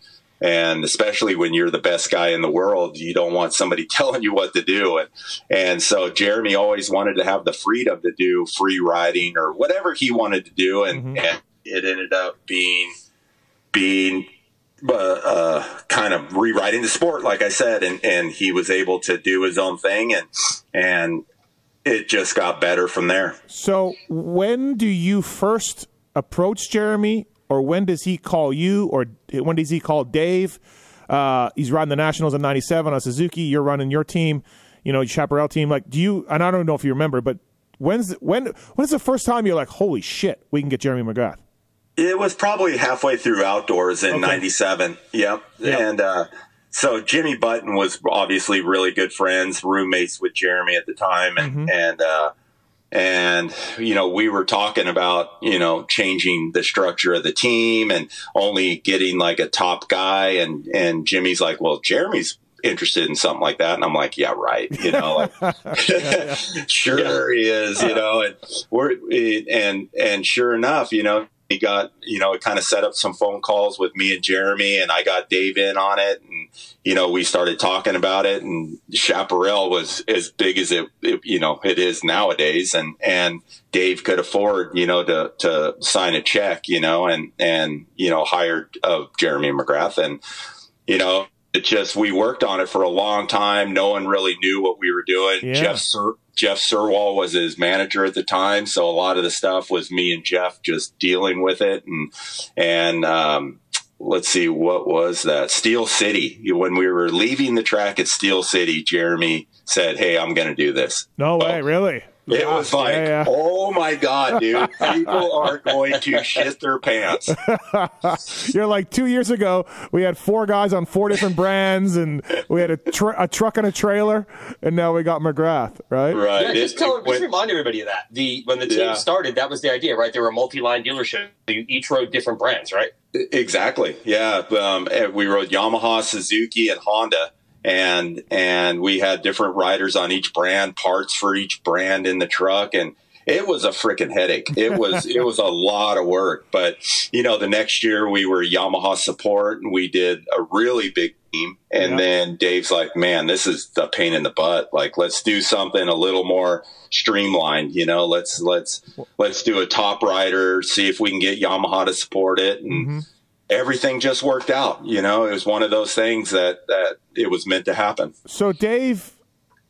and especially when you're the best guy in the world, you don't want somebody *laughs* telling you what to do. And and so Jeremy always wanted to have the freedom to do free riding or whatever he wanted to do, and, mm-hmm. and it ended up being being uh, uh, kind of rewriting the sport, like I said, and and he was able to do his own thing, and and it just got better from there. So when do you first approach Jeremy or when does he call you, or when does he call Dave? Uh, he's riding the Nationals in '97 on Suzuki. You're running your team, you know, Chaparral team. Like, do you? And I don't know if you remember, but when's when? When's the first time you're like, holy shit, we can get Jeremy McGrath? It was probably halfway through outdoors in '97. Okay. Yep. yep, and. uh so Jimmy Button was obviously really good friends, roommates with Jeremy at the time, and mm-hmm. and uh, and you know we were talking about you know changing the structure of the team and only getting like a top guy and and Jimmy's like well Jeremy's interested in something like that and I'm like yeah right you know like yeah, *laughs* yeah. *laughs* sure yeah. he is you know and we're and and sure enough you know he got, you know, it kind of set up some phone calls with me and Jeremy, and I got Dave in on it, and you know, we started talking about it, and Chaparral was as big as it, it, you know, it is nowadays, and and Dave could afford, you know, to to sign a check, you know, and and you know, hired uh, Jeremy McGrath, and you know, it just we worked on it for a long time. No one really knew what we were doing. Yeah. Jeff Sir, Jeff Surwall was his manager at the time, so a lot of the stuff was me and Jeff just dealing with it. And and um, let's see, what was that? Steel City. When we were leaving the track at Steel City, Jeremy said, "Hey, I'm going to do this." No way, really? It was like, yeah, yeah. oh my god, dude! *laughs* People are going to shit their pants. *laughs* You're like two years ago. We had four guys on four different brands, and we had a, tr- a truck and a trailer, and now we got McGrath, right? Right. Yeah, just tell, just remind everybody of that. The when the team yeah. started, that was the idea, right? They were a multi-line dealership. You each rode different brands, right? Exactly. Yeah. Um, we rode Yamaha, Suzuki, and Honda and and we had different riders on each brand, parts for each brand in the truck, and it was a freaking headache. It was *laughs* it was a lot of work. But you know, the next year we were Yamaha support, and we did a really big team. And yeah. then Dave's like, "Man, this is the pain in the butt. Like, let's do something a little more streamlined. You know, let's let's let's do a top rider, see if we can get Yamaha to support it." And mm-hmm everything just worked out. You know, it was one of those things that that it was meant to happen. So Dave,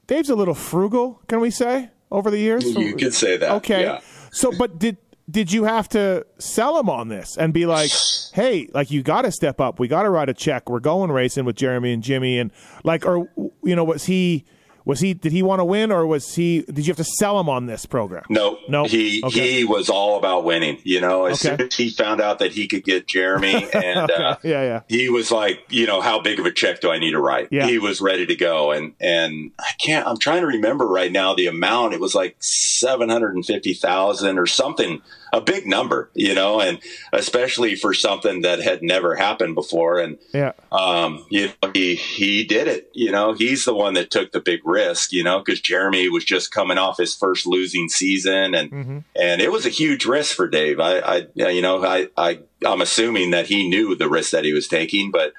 Dave's a little frugal, can we say, over the years? You could say that. Okay. Yeah. So, but did did you have to sell him on this and be like, hey, like you got to step up. We got to write a check. We're going racing with Jeremy and Jimmy, and like, or you know, was he? Was he? Did he want to win, or was he? Did you have to sell him on this program? No, no. He okay. he was all about winning. You know, as okay. soon as he found out that he could get Jeremy, *laughs* and okay. uh, yeah, yeah, he was like, you know, how big of a check do I need to write? Yeah. he was ready to go, and and I can't. I'm trying to remember right now the amount. It was like seven hundred and fifty thousand or something a big number, you know, and especially for something that had never happened before. And, yeah, um, you know, he, he did it, you know, he's the one that took the big risk, you know, because Jeremy was just coming off his first losing season and, mm-hmm. and it was a huge risk for Dave. I, I, you know, I, I, I'm assuming that he knew the risk that he was taking, but,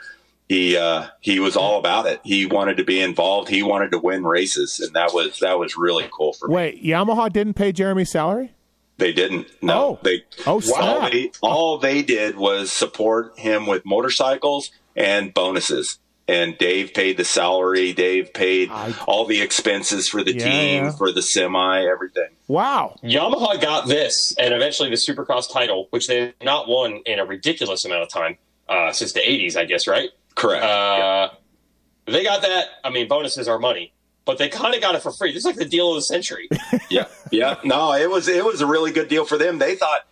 he uh, he was all about it. He wanted to be involved. He wanted to win races, and that was that was really cool for me. Wait, Yamaha didn't pay Jeremy's salary? They didn't. No, oh. they. Oh, all they, all they did was support him with motorcycles and bonuses. And Dave paid the salary. Dave paid I, all the expenses for the yeah, team, yeah. for the semi, everything. Wow. Yamaha got this, and eventually the Supercross title, which they have not won in a ridiculous amount of time uh, since the '80s, I guess. Right? Correct. Uh, yeah. They got that. I mean, bonuses are money but they kind of got it for free. This is like the deal of the century. *laughs* yeah, yeah. No, it was it was a really good deal for them. They thought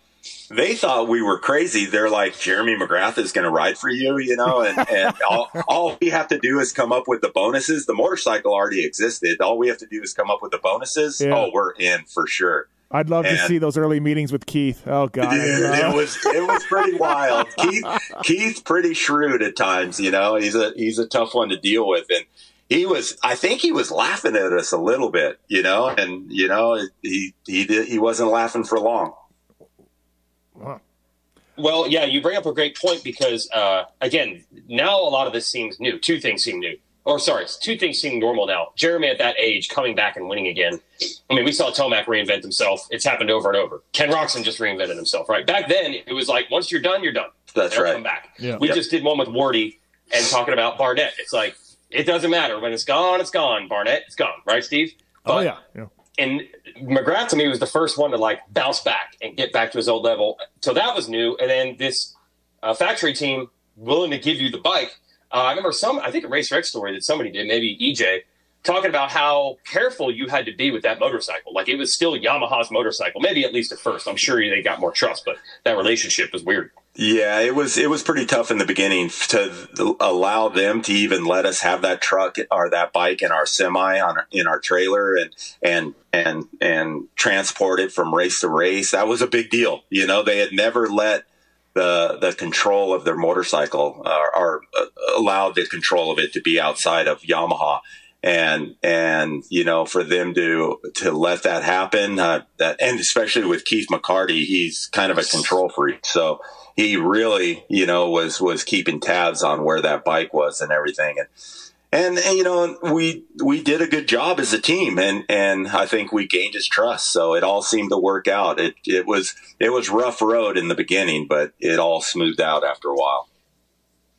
they thought we were crazy. They're like Jeremy McGrath is going to ride for you, you know, and, and *laughs* all, all we have to do is come up with the bonuses. The motorcycle already existed. All we have to do is come up with the bonuses. Yeah. Oh, we're in for sure. I'd love and, to see those early meetings with Keith. Oh God, it was it was pretty wild. Keith *laughs* Keith's pretty shrewd at times. You know, he's a he's a tough one to deal with, and he was i think he was laughing at us a little bit you know and you know he he did he wasn't laughing for long well Well, yeah, you bring up a great point because uh, again, now a lot of this seems new. Two things seem new. Or sorry, two things seem normal now. Jeremy at that age coming back and winning again. I mean, we saw Tomac reinvent himself. It's happened over and over. Ken Roczen just reinvented himself, right? Back then, it was like once you're done, you're done. That's They'll right. Come back. Yeah. We Yep. just did one with Wardy and talking about Barnett. It's like it doesn't matter when it's gone, it's gone. Barnett, it's gone, right, Steve? Oh yeah, yeah. and McGrath to me was the first one to like bounce back and get back to his old level. So that was new. And then this uh, factory team willing to give you the bike. Uh, I remember some, I think a Racer X story that somebody did, maybe EJ, talking about how careful you had to be with that motorcycle. Like it was still Yamaha's motorcycle, maybe at least at first. I'm sure they got more trust, but that relationship was weird. Yeah, it was it was pretty tough in the beginning to allow them to even let us have that truck or that bike in our semi on in our trailer and and and and transport it from race to race. That was a big deal. You know, they had never let the the control of their motorcycle uh, or uh, allowed the control of it to be outside of Yamaha. And and you know for them to to let that happen uh, that and especially with Keith McCarty he's kind of a control freak so he really, you know, was was keeping tabs on where that bike was and everything. And and, and you know, we we did a good job as a team, and and I think we gained his trust. So it all seemed to work out. It it was it was rough road in the beginning, but it all smoothed out after a while.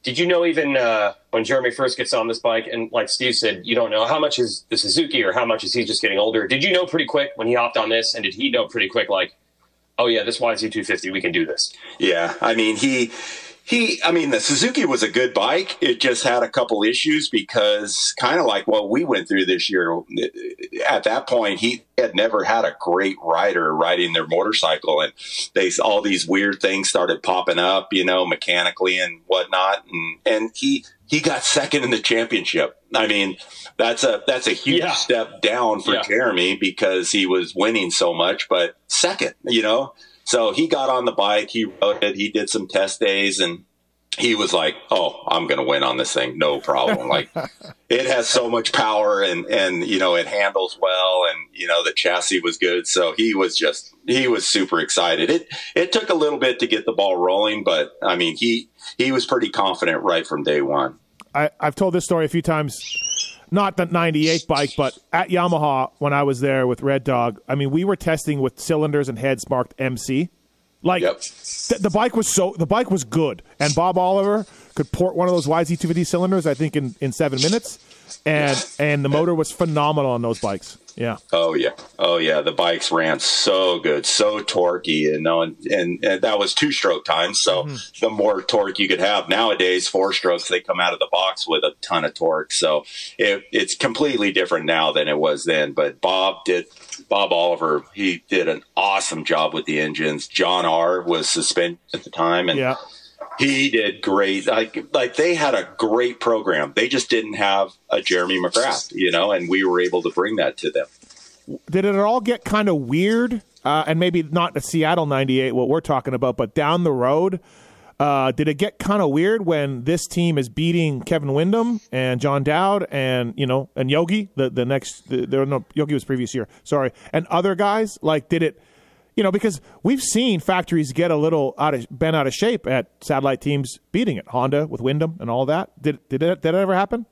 Did you know even uh, when Jeremy first gets on this bike, and like Steve said, you don't know how much is the Suzuki or how much is he just getting older? Did you know pretty quick when he hopped on this, and did he know pretty quick like, oh yeah, this YZ250, we can do this? Yeah, I mean he he I mean the Suzuki was a good bike. It just had a couple issues because kind of like what we went through this year. At that point, he had never had a great rider riding their motorcycle, and they all these weird things started popping up, you know, mechanically and whatnot. And and he he got second in the championship. I mean, that's a that's a huge Yeah. step down for Yeah. Jeremy because he was winning so much, but second, you know. So he got on the bike, he rode it, he did some test days, and he was like, "Oh, I'm going to win on this thing, no problem." like *laughs* it has so much power, and and you know it handles well, and you know the chassis was good, so he was just he was super excited. It it took a little bit to get the ball rolling, but I mean he he was pretty confident right from day one. I, I've told this story a few times. Not the '98 bike, but *laughs* at Yamaha when I was there with Red Dog. I mean, we were testing with cylinders and heads marked MC. Like Yep. th- the bike was so the bike was good, and Bob Oliver could port one of those YZ250 cylinders, I think, in, in seven minutes, and and the motor was phenomenal on those bikes. Yeah, Oh yeah, oh yeah. The bikes ran so good, so torquey, know, and, and, and that was two stroke time. So hmm. the more torque you could have nowadays, four strokes they come out of the box with a ton of torque. So it, it's completely different now than it was then. But Bob did, Bob Oliver, he did an awesome job with the engines. John R was suspended at the time, and yeah. He did great. Like like they had a great program. They just didn't have a Jeremy McGrath, you know, and we were able to bring that to them. Did it all get kind of weird? Uh, and maybe not the Seattle '98, what we're talking about, but down the road. Uh, did it get kind of weird when this team is beating Kevin Windham and John Dowd and you know and Yogi the the next the, no Yogi was previous year sorry and other guys like did it you know because we've seen factories get a little out of bent out of shape at satellite teams beating it Honda with Windham and all that did did it did it ever happen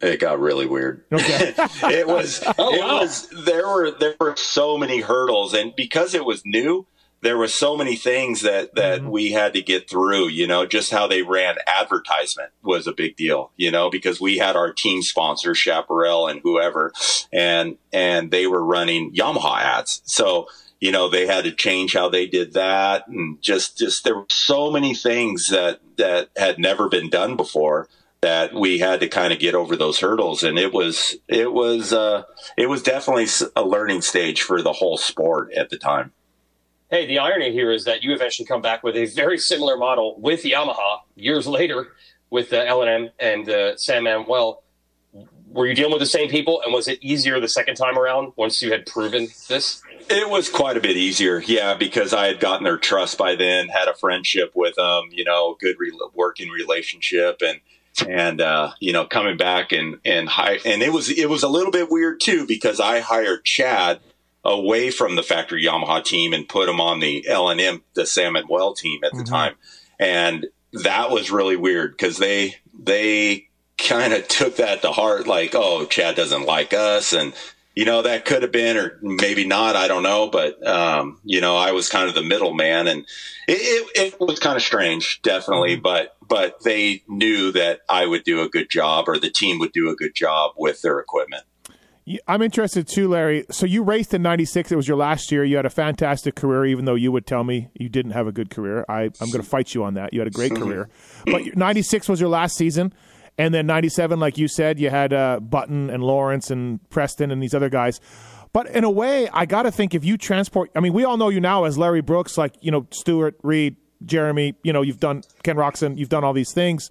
It got really weird. Okay. *laughs* it was *laughs* Oh, it wow. was there were there were so many hurdles and because it was new there were so many things that that mm-hmm. we had to get through you know just how they ran advertisement was a big deal you know because we had our team sponsors chaparral and whoever and and they were running yamaha ads so you know they had to change how they did that and just just there were so many things that that had never been done before that we had to kind of get over those hurdles and it was it was uh it was definitely a learning stage for the whole sport at the time Hey, the irony here is that you eventually come back with a very similar model with Yamaha years *laughs* later with the L&M and uh, San Manuel. Were you dealing with the same people, and was it easier the second time around once you had proven this? It was quite a bit easier, yeah, because I had gotten their trust by then, had a friendship with them, you know, good re- working relationship, and and uh, you know, coming back and and hi- and it was it was a little bit weird too because I hired Chad away from the factory Yamaha team and put him on the L and M, the San Manuel team at the Mm-hmm. time, and that was really weird because they they kind of took that to heart, like, oh, Chad doesn't like us, and you know that could have been or maybe not, I don't know, but um, you know I was kind of the middleman, and it, it, it was kind of strange, definitely, but but they knew that I would do a good job or the team would do a good job with their equipment. I'm interested too, Larry. So you raced in '96. It was your last year. You had a fantastic career, even though you would tell me you didn't have a good career. I, I'm going to fight you on that. You had a great career, but *clears throat* '96 was your last season, and then '97, like you said, you had uh, Button and Lawrence and Preston and these other guys. But in a way, I got to think if you transport. I mean, we all know you now as Larry Brooks, like you know Stewart Reed, Jeremy. You know, you've done Ken Roczen. You've done all these things.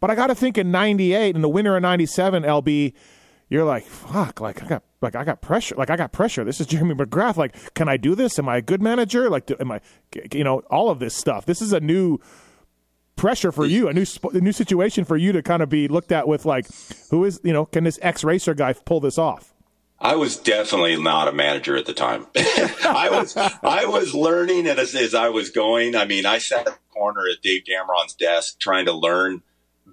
But I got to think in '98, in the winter of '97, LB you're like, fuck, like I got like I got pressure, like I got pressure. This is Jeremy McGrath. Like, can I do this? Am I a good manager? Like, do, am I, you know, all of this stuff. This is a new pressure for you, a new sp- a new situation for you to kind of be looked at with like, who is, you know, can this ex racer guy pull this off? I was definitely not a manager at the time. *laughs* I was I was learning as, as I was going. I mean, I sat in the corner at Dave Damron's desk trying to learn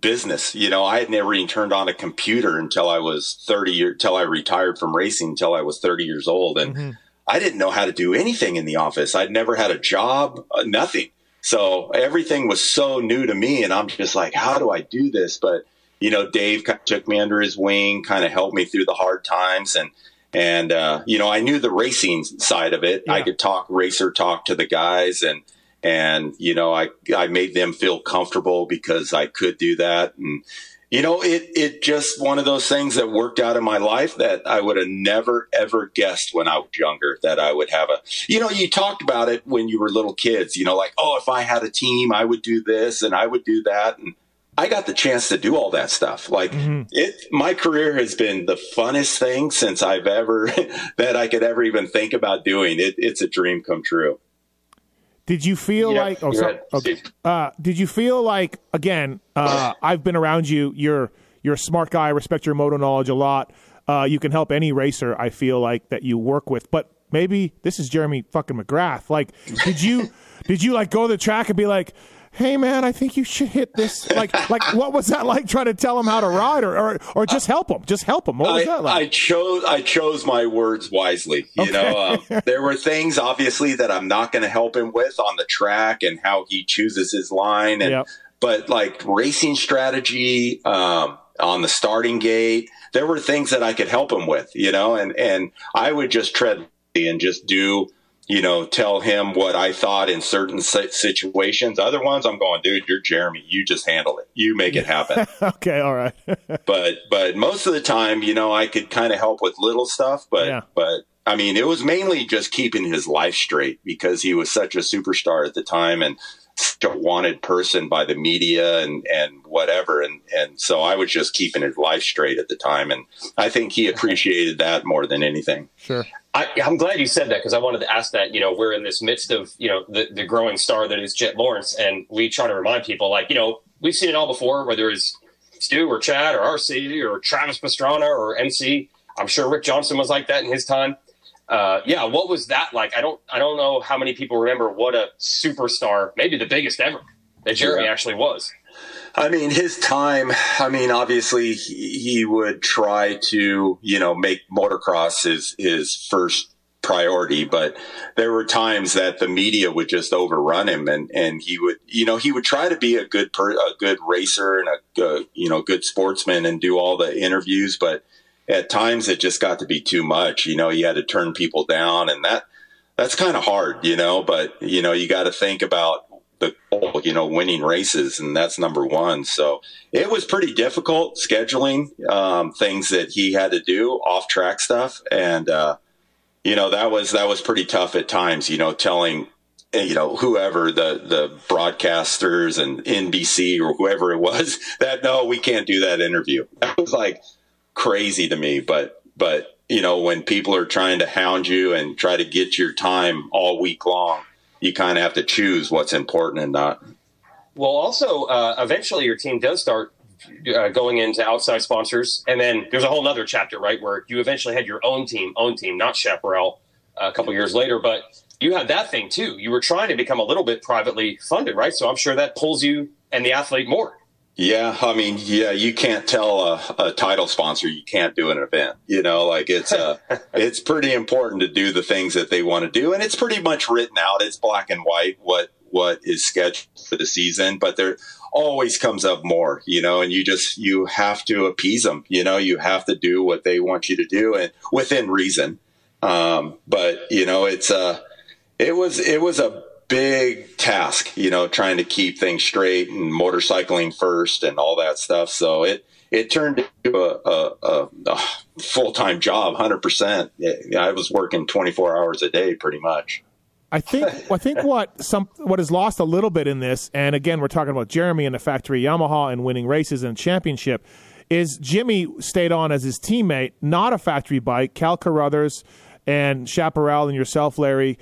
business. You know, I had never even turned on a computer until I was 30 years, till I retired from racing until I was 30 years old. And I didn't know how to do anything in the office. I'd never had a job, uh, nothing. So everything was so new to me. And I'm just like, how do I do this? But, you know, Dave kind of took me under his wing, kind of helped me through the hard times. And, and, uh, you know, I knew the racing side of it. I could talk racer talk to the guys and, and you know I I made them feel comfortable because I could do that and you know it it just one of those things that worked out in my life that I would have never ever guessed when I was younger that I would have a you know you talked about it when you were little kids you know like oh if I had a team I would do this and I would do that and I got the chance to do all that stuff. Like mm-hmm. it, my career has been the funnest thing since I've ever *laughs* that I could ever even think about doing. It, it's a dream come true. Did you feel Yeah, like? Oh, sorry. Okay. Uh, did you feel like again? Uh, I've been around you. You're you're a smart guy. I respect your moto knowledge a lot. Uh, you can help any racer. I feel like that you work with, but maybe this is Jeremy fucking McGrath. Like, did you *laughs* did you like go to the track and be like? Hey man, I think you should hit this. Like, *laughs* like, what was that like? Trying to tell him how to ride, or, or, or just help him, just help him. What was I, that like? I chose I chose my words wisely. You know, um, *laughs* there were things obviously that I'm not going to help him with on the track and how he chooses his line, and Yep. but like racing strategy um, on the starting gate, there were things that I could help him with. You know, and and I would just tread and just do. You know, tell him what I thought in certain situations. Other ones, I'm going, dude, you're Jeremy. You just handle it. You make it happen *laughs* okay, all right. *laughs* but but most of the time, you know, I could kind of help with little stuff, but Yeah. but I mean, it was mainly just keeping his life straight because he was such a superstar at the time and such a wanted person by the media and and whatever and and so I was just keeping his life straight at the time and I think he appreciated that more than anything. sure. I, I'm glad you said that because I wanted to ask that. You know, we're in this midst of you know the, the growing star that is Jet Lawrence, and we try to remind people like you know we've seen it all before, whether it's Stu or Chad or RC or Travis Pastrana or MC. I'm sure Rick Johnson was like that in his time. Uh, yeah, what was that like? I don't I don't know how many people remember what a superstar, maybe the biggest ever, that Jeremy Yeah. actually was. I mean, his time, I mean, obviously he, he would try to, you know, make motocross his, his first priority, but there were times that the media would just overrun him and, and he would, you know, he would try to be a good per, a good racer and a, good, you know, good sportsman and do all the interviews, but at times it just got to be too much. You know, he had to turn people down and that, that's kind of hard, you know, but you know, you got to think about the goal, you know, winning races, and that's number one. So it was pretty difficult scheduling um, things that he had to do off track stuff, and uh, you know that was that was pretty tough at times. You know, telling you know whoever the the broadcasters and NBC or whoever it was *laughs* that no, we can't do that interview. That was like crazy to me, but but you know when people are trying to hound you and try to get your time all week long you kind of have to choose what's important and not. Well, also, uh, eventually your team does start uh, going into outside sponsors, and then there's a whole other chapter, right, where you eventually had your own team, own team, not Chaparral. a couple years later. But you had that thing too. You were trying to become a little bit privately funded, right? So I'm sure that pulls you and the athlete more. Yeah, I mean, yeah, you can't tell a, a, title sponsor you can't do an event. You know, like it's uh, *laughs* it's pretty important to do the things that they want to do, and it's pretty much written out. It's black and white what what is scheduled for the season, but there always comes up more. You know, and you just you have to appease them. You know, you have to do what they want you to do, and within reason. Um, but you know, it's uh, it was it was a big task, you know, trying to keep things straight and motorcycling first and all that stuff. So it it turned into a, a, a, full time job, hundred percent. I was working twenty four hours a day, pretty much. I think I think *laughs* what some what is lost a little bit in this, and again, we're talking about Jeremy and the factory Yamaha and winning races and championship, is Jimmy stayed on as his teammate, not a factory bike. Cal Carruthers and Chaparral and yourself, Larry,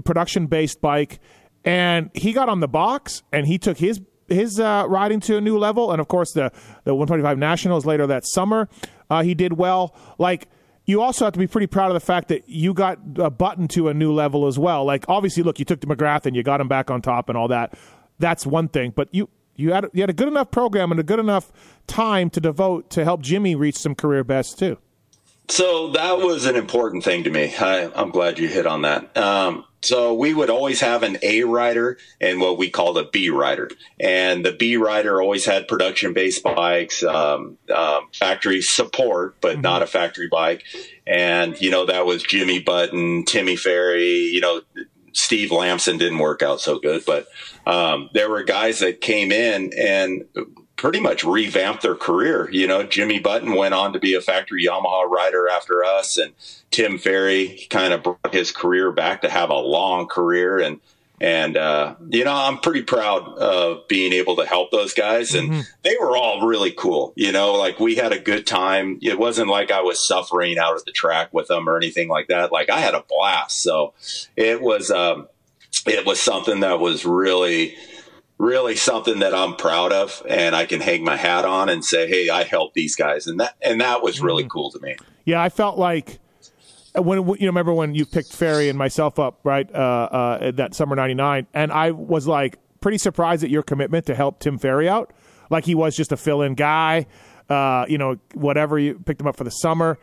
production based bike, and he got on the box and he took his his uh, riding to a new level. And of course, the the 125 Nationals later that summer, uh, he did well. Like you also have to be pretty proud of the fact that you got a button to a new level as well. Like obviously, look, you took the McGrath and you got him back on top and all that. That's one thing, but you. You had, you had a good enough program and a good enough time to devote to help Jimmy reach some career best too. So that was an important thing to me. I, am glad you hit on that. Um, so we would always have an A rider and what we called a B rider. And the B rider always had production based bikes, um, um, factory support, but mm-hmm. not a factory bike. And, you know, that was Jimmy Button, Timmy Ferry, you know, Steve Lamson didn't work out so good, but um, there were guys that came in and pretty much revamped their career. You know, Jimmy Button went on to be a factory Yamaha rider after us, and Tim Ferry kind of brought his career back to have a long career. And and uh, you know, I'm pretty proud of being able to help those guys, and mm-hmm. they were all really cool. You know, like we had a good time. It wasn't like I was suffering out at the track with them or anything like that. Like I had a blast. So it was. Um, it was something that was really really something that I'm proud of and I can hang my hat on and say, Hey, I helped these guys. And that, and that was really mm-hmm. cool to me. Yeah. I felt like when, you know, remember when you picked Ferry and myself up, right. Uh, uh, that summer 99. And I was like pretty surprised at your commitment to help Tim Ferry out. Like he was just a fill in guy, uh, you know, whatever you picked him up for the summer.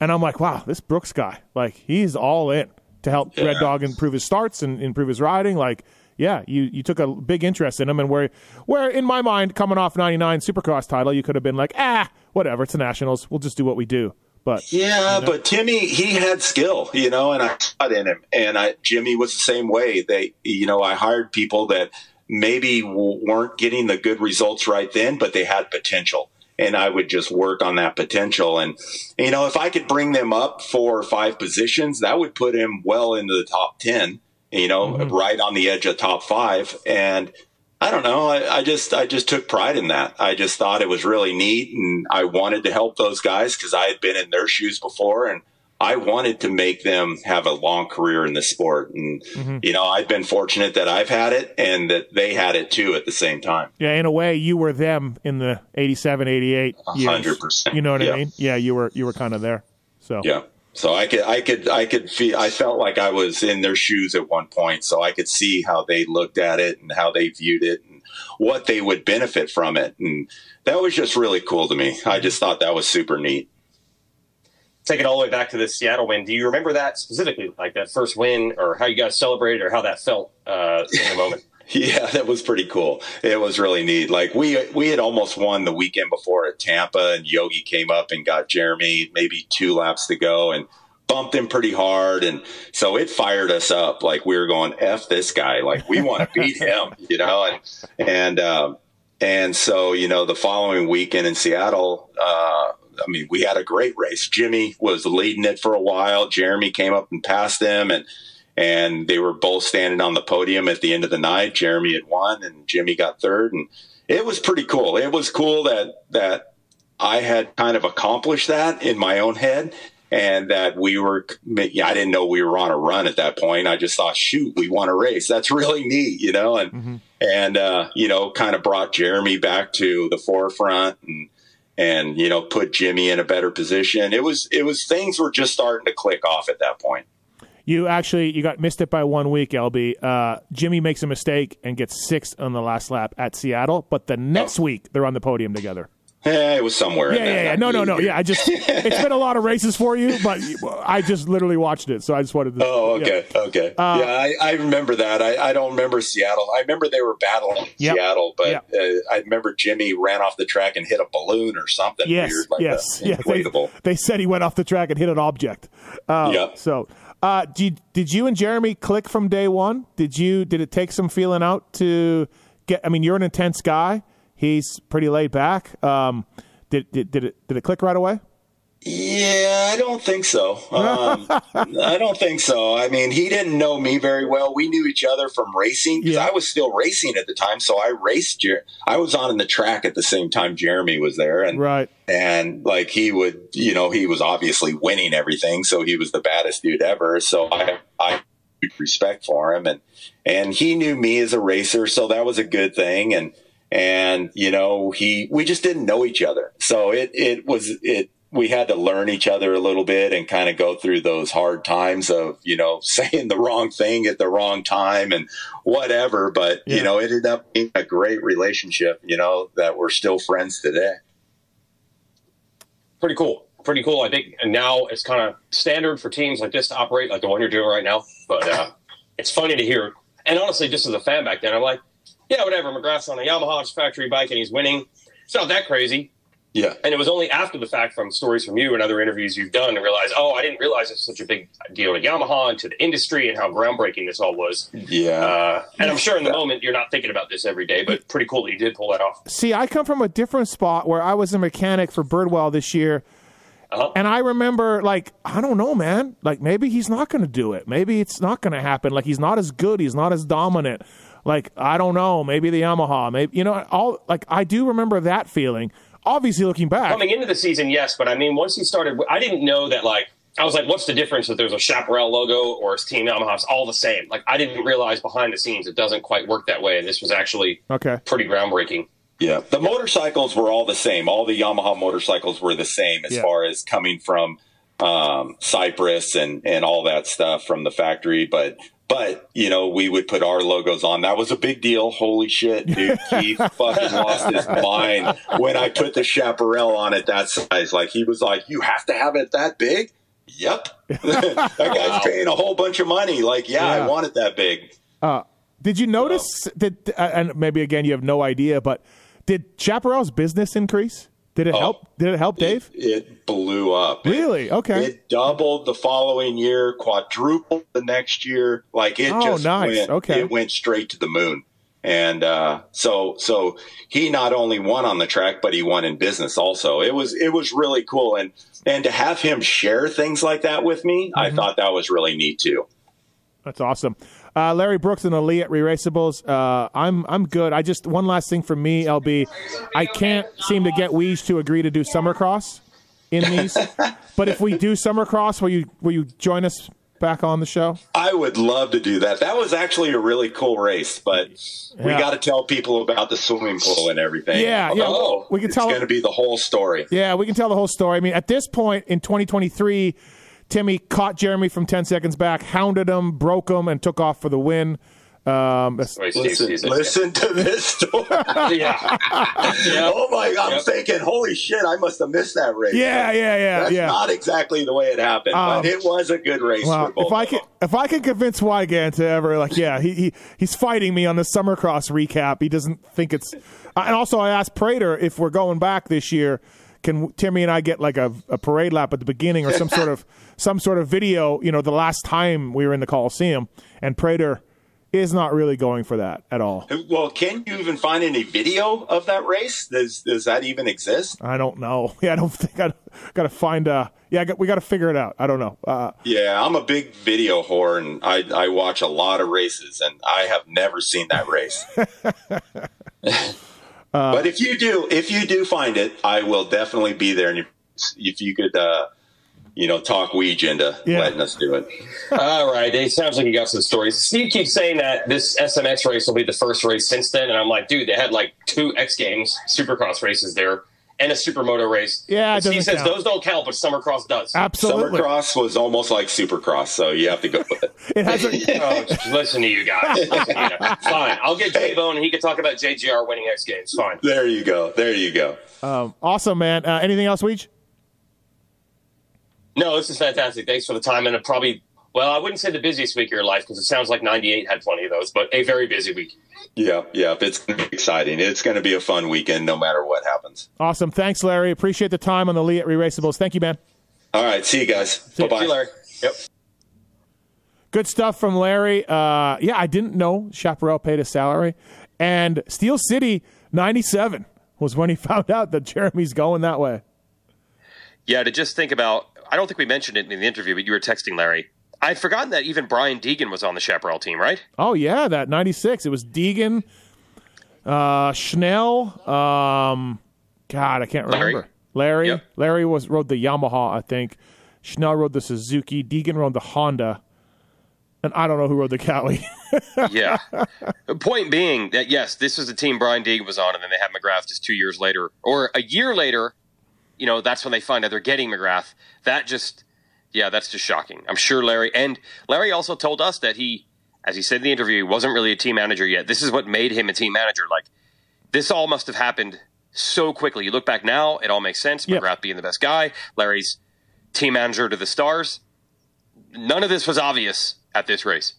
And I'm like, wow, this Brooks guy, like he's all in to help yeah. Red Dog improve his starts and improve his riding. Like, yeah, you, you took a big interest in him, and where where in my mind, coming off '99 Supercross title, you could have been like, ah, whatever, it's the Nationals, we'll just do what we do. But yeah, you know. but Timmy, he had skill, you know, and I it in him. And I, Jimmy was the same way. They, you know, I hired people that maybe weren't getting the good results right then, but they had potential. And I would just work on that potential. And, you know, if I could bring them up four or five positions, that would put him well into the top 10 you know, mm-hmm. right on the edge of top five. And I don't know. I, I, just I just took pride in that. I just thought it was really neat, and I wanted to help those guys because I had been in their shoes before, and I wanted to make them have a long career in the sport. And mm-hmm. you know, I've been fortunate that I've had it, and that they had it too at the same time. Yeah, in a way, you were them in the 87, 88 hundred percent. You know what yeah. I mean? Yeah, you were you were kind of there. So yeah. So I could, I could, I could feel, I felt like I was in their shoes at one point. So I could see how they looked at it and how they viewed it and what they would benefit from it. And that was just really cool to me. I just thought that was super neat. Take it all the way back to the Seattle win. Do you remember that specifically, like that first win, or how you guys celebrated, or how that felt uh, in the moment? *laughs* *laughs* Yeah, that was pretty cool. It was really neat. Like we we had almost won the weekend before at Tampa, and Yogi came up and got Jeremy maybe two laps to go, and bumped him pretty hard, and so it fired us up. Like we were going, "F this guy!" Like we want to *laughs* beat him, you know. And and um, and so you know, the following weekend in Seattle. Uh, I mean, we had a great race. Jimmy was leading it for a while. Jeremy came up and passed him, and and they were both standing on the podium at the end of the night. Jeremy had won, and Jimmy got third, and it was pretty cool. It was cool that that I had kind of accomplished that in my own head, and that we were. I didn't know we were on a run at that point. I just thought, shoot, we won a race. That's really *laughs* neat, you know, and mm-hmm. and uh, you know, kind of brought Jeremy back to the forefront and and you know put Jimmy in a better position. It was it was things were just starting to click off at that point. You actually you got missed it by one week, LB. Uh, Jimmy makes a mistake and gets sixth on the last lap at Seattle, but the next week they're on the podium together. Yeah, it was somewhere. Yeah, yeah, yeah. No, no, no. Yeah, I just *laughs* it's been a lot of races for you, but I just literally watched it, so I just wanted to. Oh, okay, yeah. okay. Uh, yeah, I, I remember that. I, I don't remember Seattle. I remember they were battling Yep. Seattle, but Yep. uh, I remember Jimmy ran off the track and hit a balloon or something Yes, weird, like yes, a yeah. They, they said he went off the track and hit an object. Uh, Yep. So, uh, did did you and Jeremy click from day one? Did you did it take some feeling out to get? I mean, you're an intense guy. He's pretty laid back. Um, did did did it did it click right away? Yeah, I don't think so. Um, *laughs* I don't think so. I mean, he didn't know me very well. We knew each other from racing because I was still racing at the time. So I raced. I was on in the track at the same time Jeremy was there, and Right. and like he would, you know, he was obviously winning everything, so he was the baddest dude ever. So I, I respect for him, and and he knew me as a racer, so that was a good thing. And and you know, he we just didn't know each other, so it it was it. We had to learn each other a little bit and kind of go through those hard times of, you know, *laughs* saying the wrong thing at the wrong time and whatever. But, you know, it ended up being a great relationship, you know, that we're still friends today. pretty cool. Pretty cool. I think and now it's kind of standard for teams like this to operate like the one you're doing right now. But uh, it's funny to hear. And honestly, just as a fan back then, I'm like, yeah, whatever. McGrath's on a Yamaha factory bike and he's winning. It's not that crazy. Yeah. And it was only after the fact from stories from you and other interviews you've done to realize, oh, I didn't realize it's such a big deal to Yamaha and to the industry and how groundbreaking this all was. Yeah. Uh, and I'm sure in the moment you're not thinking about this every day, but pretty cool that you did pull that off. See, I come from a different spot where I was a mechanic for Birdwell this year. And I remember, like, I don't know, man. Like, maybe he's not going to do it. Maybe it's not going to happen. Like, he's not as good. He's not as dominant. Like, I don't know. Maybe the Yamaha. Maybe, you know, all, like, I do remember that feeling. Obviously, looking back. Coming into the season, yes, but I mean, once he started, I didn't know that. Like, I was like, "What's the difference if there's a Chaparral logo or it's Team Yamaha? It's all the same." Like, I didn't realize behind the scenes it doesn't quite work that way, and this was actually Okay. pretty groundbreaking. Yeah, the motorcycles were all the same. All the Yamaha motorcycles were the same as Yeah. far as coming from um, Cypress and and all that stuff from the factory. But but you know, we would put our logos on. That was a big deal. Holy shit, dude! *laughs* Keith fucking lost his mind when I put the chaparral on it that size. Like he was like, "You have to have it that big." Yep, *laughs* that guy's paying a whole bunch of money. Like, yeah, Yeah. I want it that big. Uh, did you notice that? Uh, and maybe again, you have no idea, but did Chaparral's business increase? Did it help? Did it help Dave? It blew up. Really? Okay. It doubled the following year, quadrupled the next year. Like it Oh, just nice. went, Okay. it went straight to the moon. And uh, so, so he not only won on the track, but he won in business also. It was, it was really cool, and and to have him share things like that with me, Mm-hmm. I thought that was really neat too. That's awesome. Uh, Larry Brooks and Ali at Re-Raceables. Uh, I'm I'm good. I just one last thing from me, LB. I can't seem to get Weege to agree to do Summercross in these. *laughs* but if we do Summercross, will you will you join us back on the show? I would love to do that. That was actually a really cool race, but we got to tell people about the swimming pool and everything. Yeah, yeah, Oh, we can tell. it's going to be the whole story. Yeah, we can tell the whole story. I mean, at this point in 2023, Timmy caught Jeremy from 10 seconds back, hounded him, broke him, and took off for the win. Um, that's- Listen, listen to this story. *laughs* yeah. *laughs* Oh my God! I'm thinking, holy shit! I must have missed that race. Yeah, yeah, yeah, That's yeah. not exactly the way it happened, Um, but it was a good race Well, for both. if I can, if I can convince Weege to ever like, yeah, he, he he's fighting me on the Summercross recap. He doesn't think it's. Uh, and also, I asked Prater if we're going back this year. Can Timmy and I get like a, a parade lap at the beginning or some sort of *laughs* some sort of video? You know, the last time we were in the Coliseum, and Prater is not really going for that at all. Well, can you even find any video of that race? Does does that even exist? I don't know. *laughs* Yeah, I don't think I *laughs* got to find. Uh, yeah, I got, we got to figure it out. I don't know. Uh, Yeah, I'm a big video whore, and I I watch a lot of races, and I have never seen that race. *laughs* but if you do, if you do find it, I will definitely be there. And if, if you could, uh, you know, talk Weege into letting us do it. All right, it sounds like you got some stories. Steve keeps saying that this SMX race will be the first race since then, and I'm like, dude, they had like two X Games Supercross races there, and a supermoto race. Yeah, it he says count. those don't count, but Summercross does. Absolutely. Summercross was almost like Supercross, so you have to go with it. It has a, *laughs* Oh, listen to you guys. Listen to you. *laughs* Fine, I'll get J Bone, and he can talk about JGR winning X Games. Fine. There you go. There you go. um, awesome, man. Uh, anything else, Weege? No, this is fantastic. Thanks for the time, and a probably well, I wouldn't say the busiest week of your life because it sounds like '98 had plenty of those, but a very busy week. Yeah, yeah. It's going to be exciting. It's going to be a fun weekend, no matter what happens. Awesome. Thanks, Larry. Appreciate the time on the Leatt Re-Raceables. Thank you, man. All right, see you guys. Bye See you, bye. Larry. Yep. Good stuff from Larry. Uh, yeah, I didn't know Chaparral paid a salary. And Steel City 97 was when he *laughs* found out that Jeremy's going that way. Yeah, to just think about, I don't think we mentioned it in the interview, but you were texting Larry. I'd forgotten that even Brian Deegan was on the Chaparral team, right? Oh, yeah, that 96. It was Deegan, uh, Schnell, um, God, I can't remember. Larry. Yep. Larry was rode the Yamaha, I think. Schnell rode the Suzuki. Deegan rode the Honda. And I don't know who rode the Cali. *laughs* yeah. Point being that yes, this was the team Brian Deegan was on, and then they had McGrath just two years later, or a year later. You know, that's when they find out they're getting McGrath. That just, yeah, that's just shocking. I'm sure Larry and Larry also told us that he, as he said in the interview, he wasn't really a team manager yet. This is what made him a team manager. Like this all must have happened so quickly. You look back now, it all makes sense. Yep. McGrath being the best guy, Larry's team manager to the stars. None of this was obvious at this race.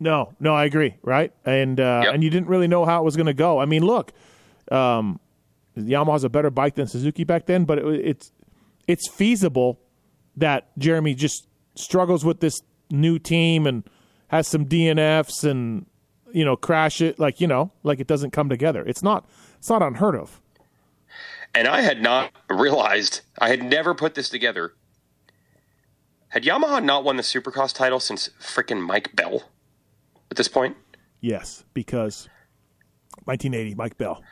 No, no, I agree. Right, and uh, Yep. and you didn't really know how it was going to go. I mean, look, um, Yamaha's a better bike than Suzuki back then, but it, it's it's feasible that Jeremy just struggles with this new team and has some DNFs and you know crash it like you know like it doesn't come together. It's not it's not unheard of. And I had not realized, I had never put this together. Had Yamaha not won the Supercross title since frickin' Mike Bell at this point? Yes, because 1980, Mike Bell.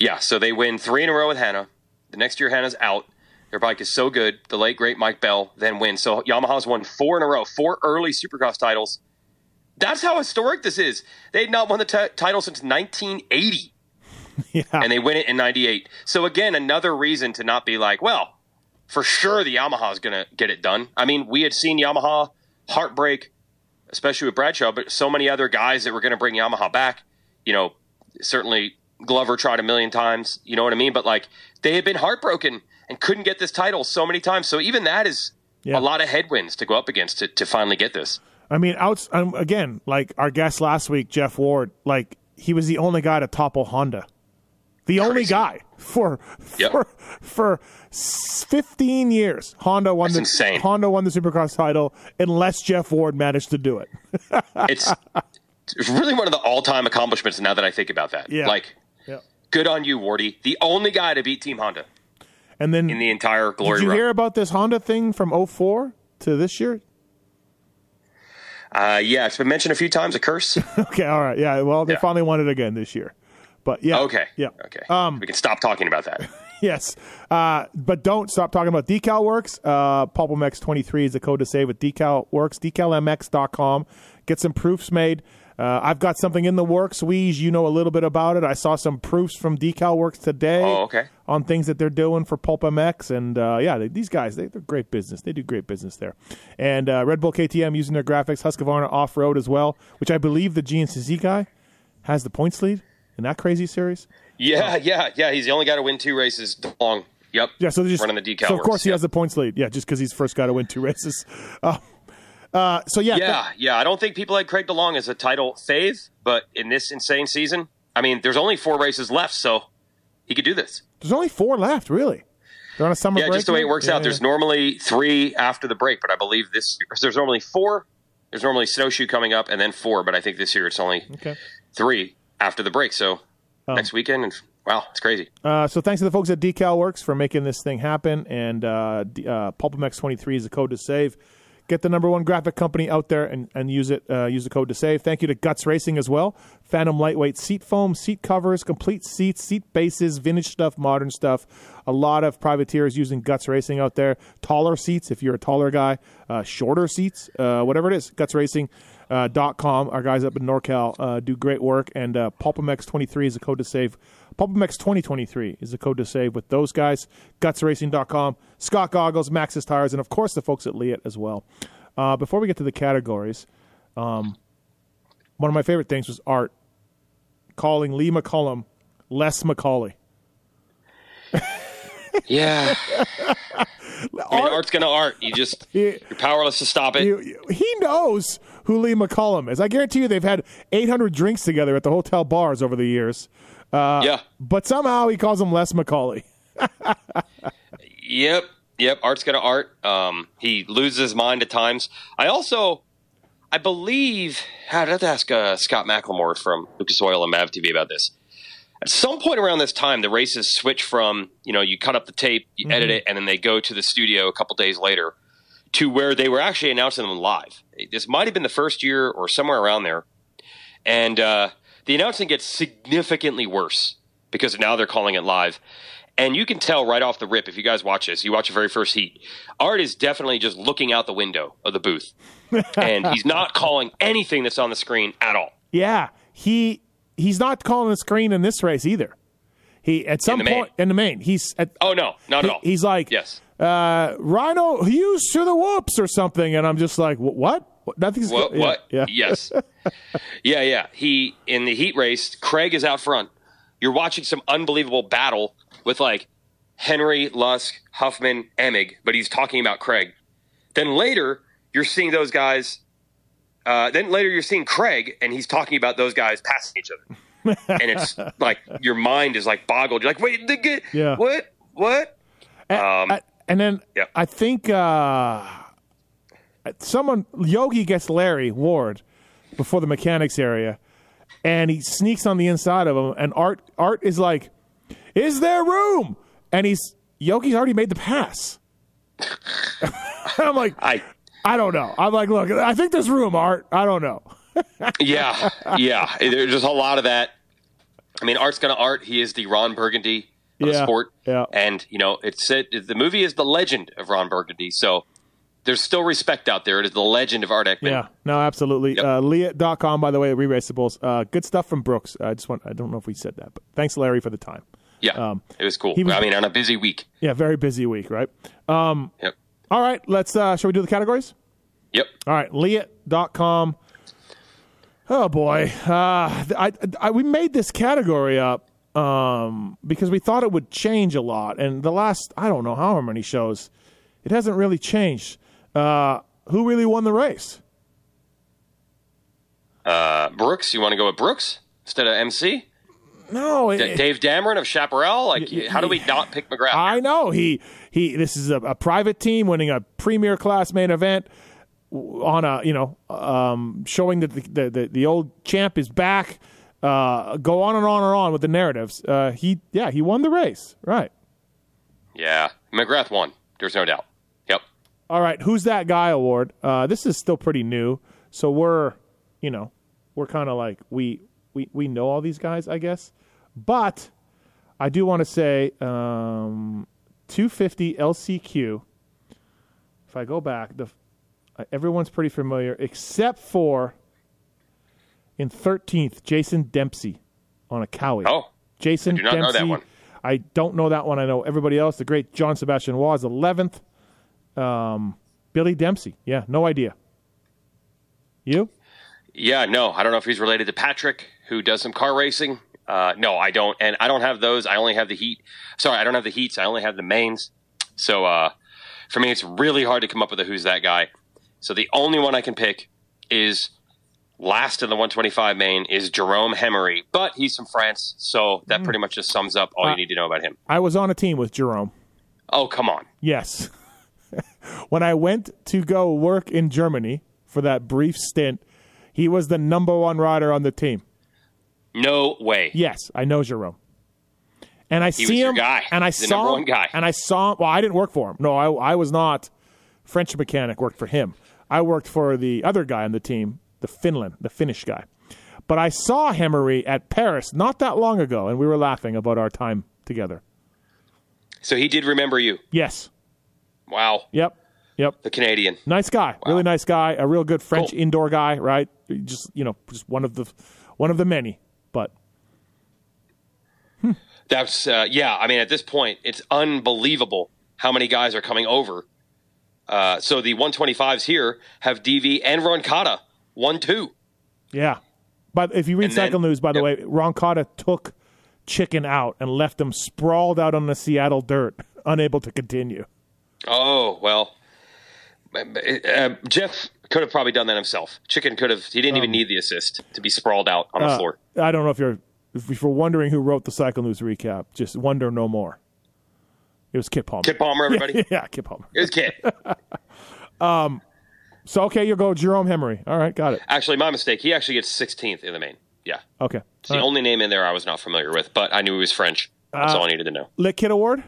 Yeah, so they win three in a row with Hannah. The next year, Hannah's out. Their bike is so good. The late, great Mike Bell then wins. So Yamaha's won four in a row, four early Supercross titles. That's how historic this is. They had not won the t- title since 1980. *laughs* Yeah, and they win it in 98. So again, another reason to not be like, well, for sure the Yamaha's going to get it done. I mean, we had seen Yamaha heartbreak, especially with Bradshaw, but so many other guys that were going to bring Yamaha back. You know, certainly Glover tried a million times, you know what I mean? But like they had been heartbroken and couldn't get this title so many times. So even that is Yeah. a lot of headwinds to go up against to, to finally get this. I mean, out um, again, like our guest last week, Jeff Ward. Like he was the only guy to topple Honda, the only guy for Yep. for for fifteen years. Honda won That's the insane. Honda won the Supercross title, unless Jeff Ward managed to do it. *laughs* It's, it's really one of the all time accomplishments now that I think about that. Yeah. Like. Good on you, Wardy. The only guy to beat Team Honda And then in the entire glory did you run. hear about this Honda thing from 04 to this year? uh, yeah, it's been mentioned a few times. A curse. *laughs* Okay, all right, yeah. Well, they Yeah. finally won it again this year, but yeah, okay. yeah, Okay. Um, we can stop talking about that. *laughs* Yes, uh, but don't stop talking about Decal Works. Uh, PulpMX 23 is the code to save with Decal Works. DecalMX.com. Get some proofs made. Uh, I've got something in the works. Weege, you know a little bit about it. I saw some proofs from Decal Works today Oh, okay. on things that they're doing for Pulp MX. And uh, yeah, they, these guys, they, they're great business. They do great business there. And uh, Red Bull KTM using their graphics, Husqvarna off road as well, which I believe the GNCC guy has the points lead in that crazy series. Yeah, yeah, yeah. He's the only guy to win two races long. Yep. Yeah, so they just running the decal. So of course works. he Yep. has the points lead. Yeah, just because he's first guy to win two races. Uh, *laughs* uh, so yeah, Yeah, yeah. I don't think people had Craig DeLong as a title fave, but in this insane season, I mean, there's only four races left, so he could do this. there's only four left, really. They're on a summer Yeah, break. just the way it works Yeah, out. There's normally three after the break, but I believe this there's normally four. There's normally snowshoe coming up and then four, but I think this year it's only Okay. three after the break. So next weekend, and wow, it's crazy. Uh, so thanks to the folks at Decal Works for making this thing happen. And uh, uh, PulpMX23 is the code to save. Get the number one graphic company out there and, and use it. Uh, use the code to save. Thank you to Guts Racing as well. Phantom lightweight seat foam, seat covers, complete seats, seat bases, vintage stuff, modern stuff. A lot of privateers using Guts Racing out there. Taller seats if you're a taller guy. Uh, shorter seats, uh, whatever it is. Guts Racing. Uh, dot com. Our guys up in NorCal uh, do great work, and uh, PulpMX23 is a code to save. PulpMX 2023 is the code to save with those guys. GutsRacing.com, Scott Goggles, Maxxis Tires, and of course the folks at Leatt as well. Uh, before we get to the categories, um, one of my favorite things was Art calling Lee McCullum Les McCauley. *laughs* Yeah. *laughs* I mean, art's gonna art. You just *laughs* you're powerless to stop it. He, he knows who Lee McCullum is. I guarantee you they've had 800 drinks together at the hotel bars over the years. Uh, yeah. But somehow he calls him Les McCauley. *laughs* Yep, yep. Art's gonna art. Um, he loses his mind at times. I also, I believe, I'd have to ask uh, Scott McLemore from Lucas Oil and Mav TV about this. At some point around this time, the races switch from you know you cut up the tape, you edit it, and then they go to the studio a couple days later to where they were actually announcing them live. This might have been the first year or somewhere around there, and uh, the announcing gets significantly worse because now they're calling it live. And you can tell right off the rip if you guys watch this, you watch the very first heat. Art is definitely just looking out the window of the booth, *laughs* and he's not calling anything that's on the screen at all. Yeah, he he's not calling the screen in this race either. He at some main. point in the main, he's at, Oh no, not he- at all. he's like yes, uh, Rhino Hughes to the whoops or something, and I'm just like, what? What? Nothing's What? yeah, what? Yeah, Yes. *laughs* yeah, yeah. He in the heat race, Craig is out front. You're watching some unbelievable battle with like Henry, Lusk, Huffman, Emig, but he's talking about Craig. Then later, you're seeing those guys. Uh, then later, you're seeing Craig, and he's talking about those guys passing each other, *laughs* and it's like your mind is like boggled. You're like, wait, the, Yeah. what? What? Um, I- and then Yeah. I think uh, someone Yogi gets Larry Ward before the mechanics area, and he sneaks on the inside of him, and Art Art is like, "Is there room?" And he's Yogi's already made the pass. *laughs* I'm like, I I don't know. I'm like, look, I think there's room, Art. I don't know. *laughs* yeah, yeah. There's just a lot of that. I mean, art's gonna art. He is the Ron Burgundy of the Yeah, sport, yeah. and you know, it's it. The movie is the legend of Ron Burgundy, so there's still respect out there. It is the legend of Art Eckman. Yeah, no, absolutely. Yep. Uh, Leatt.com, by the way, re-raceables. Uh, good stuff from Brooks. I just want, I don't know if we said that, but thanks, Larry, for the time. yeah. Um, it was cool. was- I mean, on a busy week. Yeah, very busy week, right? Um, Yep. all right, let's, uh, shall we do the categories? Yep. All right, Leatt.com. Oh, boy. Uh, I, I, we made this category up um, because we thought it would change a lot. And the last, I don't know how many shows, it hasn't really changed. Uh, who really won the race? Uh, Brooks, you want to go with Brooks instead of MC? No, it, Dave Damron of Chaparral? Like, how do we not pick McGrath? I know he he. This is a, a private team winning a premier class main event on a you know um, showing that the, the the the old champ is back. Uh, go on and on and on with the narratives. Uh, he yeah he won the race right. yeah, McGrath won. There's no doubt. All right, who's that guy award? Uh, this is still pretty new, so we're you know we're kind of like we we we know all these guys, I guess. But I do want to say um, 250 LCQ. If I go back, the uh, everyone's pretty familiar except for in 13th Jason Dempsey on a Cowie. Oh, Jason I do not know Dempsey. that one. I don't know that one. I know everybody else. The great John Sebastian was 11th. Um, Billy Dempsey. Yeah, no idea. You? Yeah, no, I don't know if he's related to Patrick, who does some car racing. Uh, no, I don't, and I don't have those. I only have the heat. Sorry, I don't have the heats. I only have the mains. So uh, for me, it's really hard to come up with a who's that guy. So the only one I can pick is last in the 125 main is Jerome Hemery, but he's from France, so that pretty much just sums up all Uh, you need to know about him. I was on a team with Jerome. Oh, come on. Yes. *laughs* *laughs* when I went to go work in Germany for that brief stint, he was the number one rider on the team. No way. Yes, I know Jerome. And I He see him, guy. and I The saw number him, one guy. and I saw. Well, I didn't work for him. No, I, I was not. French mechanic worked for him. I worked for the other guy on the team, the Finland, the Finnish guy. But I saw Hemery at Paris not that long ago, and we were laughing about our time together. So he did remember you. Yes. Wow. Yep. Yep. The Canadian. Nice guy, really nice guy, a real good French Cool. indoor guy, right? Just you know, just one of the one of the many. But That's uh, yeah. I mean, at this point, it's unbelievable how many guys are coming over. Uh, so the 125s here have DV and Roncada one two. Yeah. But if you read And then- Cycle News, by the yep. way, Roncada took Chicken out and left him sprawled out on the Seattle dirt, unable to continue. Oh well, uh, Jeff could have probably done that himself. Chicken could have. He didn't even need the assist to be sprawled out on the Um, Uh, floor. I don't know if you're if you're wondering who wrote the Cycle News recap. Just wonder no more. It was Kit Palmer. Kit Palmer, everybody. *laughs* yeah, Kit Palmer. It was Kit. *laughs* So okay, you'll go Jerome Hemery. All right, got it. Actually, my mistake. He actually gets 16th in the main. Yeah, Okay. it's the only name in there I was not familiar with, but I knew he was French. That's Uh, all I needed to know. Lit Kid Award.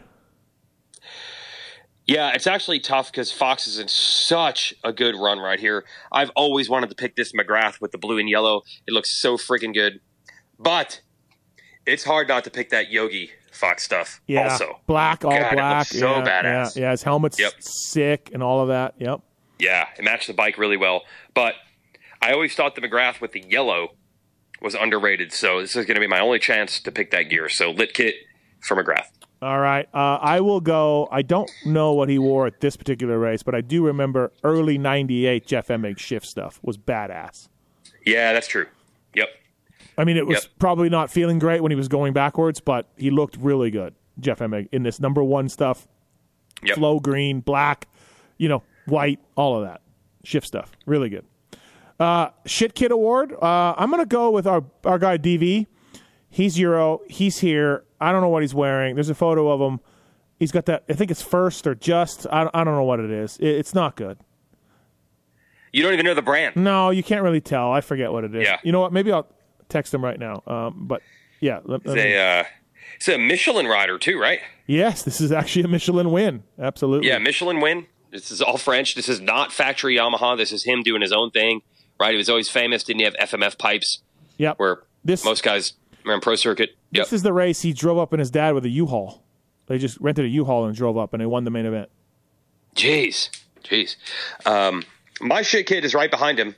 Yeah, it's actually tough because Fox is in such a good run right here. I've always wanted to pick this McGrath with the blue and yellow. It looks so freaking good. But it's hard not to pick that Yogi Fox stuff Yeah. also. Black, all God, black. so yeah, badass. Yeah, yeah, his helmet's Yep. sick and all of that. Yep. Yeah, it matched the bike really well. But I always thought the McGrath with the yellow was underrated. So this is going to be my only chance to pick that gear. So lit kit for McGrath. All right. Uh, I will go. I don't know what he wore at this particular race, but I do remember early 98 Jeff Emig shift stuff was badass. Yeah, that's true. Yep. I mean, it was Yep. probably not feeling great when he was going backwards, but he looked really good, Jeff Emig, in this number one stuff. Yep. Flow green, black, you know, white, all of that. Shift stuff. Really good. Uh, Shit Kid Award. Uh, I'm going to go with our, our guy DV. He's Euro. He's here. I don't know what he's wearing. There's a photo of him. He's got that. I think it's first or just. I, I don't know what it is. It, it's not good. You don't even know the brand. No, you can't really tell. I forget what it is. Yeah. You know what? Maybe I'll text him right now. Um, but yeah. Let, let They, uh, it's a Michelin rider too, right? yes, this is actually a Michelin win. Absolutely. Yeah, Michelin win. This is all French. This is not factory Yamaha. This is him doing his own thing, right? He was always famous. Didn't he have FMF pipes Yep. where This- most guys are in pro circuit? Yep. This is the race he drove up in his dad with a U-Haul. They just rented a U-Haul and drove up, and they won the main event. Jeez, jeez. Um, my shit kid is right behind him.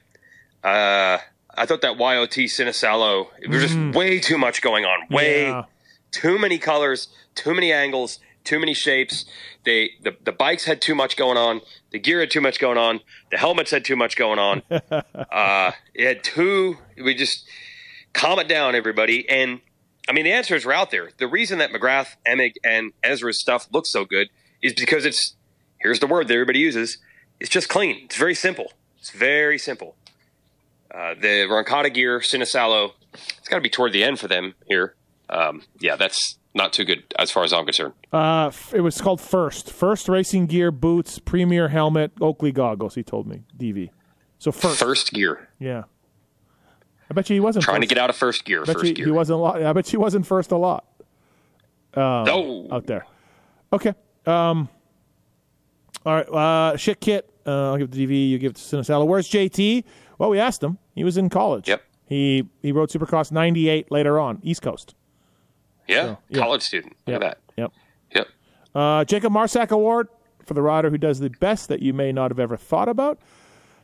Uh, I thought that YOT Cinesalo, it was just way too much going on. Way Mm. Yeah. too many colors, too many angles, too many shapes. They the, the bikes had too much going on. The gear had too much going on. The helmets had too much going on. *laughs* uh, it had too. We just calm it down, everybody. And I mean, the answers are out there. The reason that McGrath, Emig, and Ezra's stuff looks so good is because it's here's the word that everybody uses. It's just clean. It's very simple. It's very simple. Uh, the Roncada gear, Cinesalo, it's got to be toward the end for them here. Um, yeah, that's not too good as far as I'm concerned. Uh, it was called First. First Racing Gear, boots, Premier helmet, Oakley goggles. He told me DV. So first, First gear. yeah. I bet you he wasn't Trying to get out of first gear. I bet First you gear. he wasn't. A lot, I bet you wasn't first a lot oh, out there. Okay. Um. All right. Uh, shit kit. Uh, I'll give to DV. You give it to Cinesala. Where's JT? Well, we asked him. He was in college. Yep. He he rode Supercross '98 later on, East Coast. yeah. yeah. College student. Look Yep. at that. Yep. Yep. Uh, Jacob Marsack Award for the rider who does the best that you may not have ever thought about.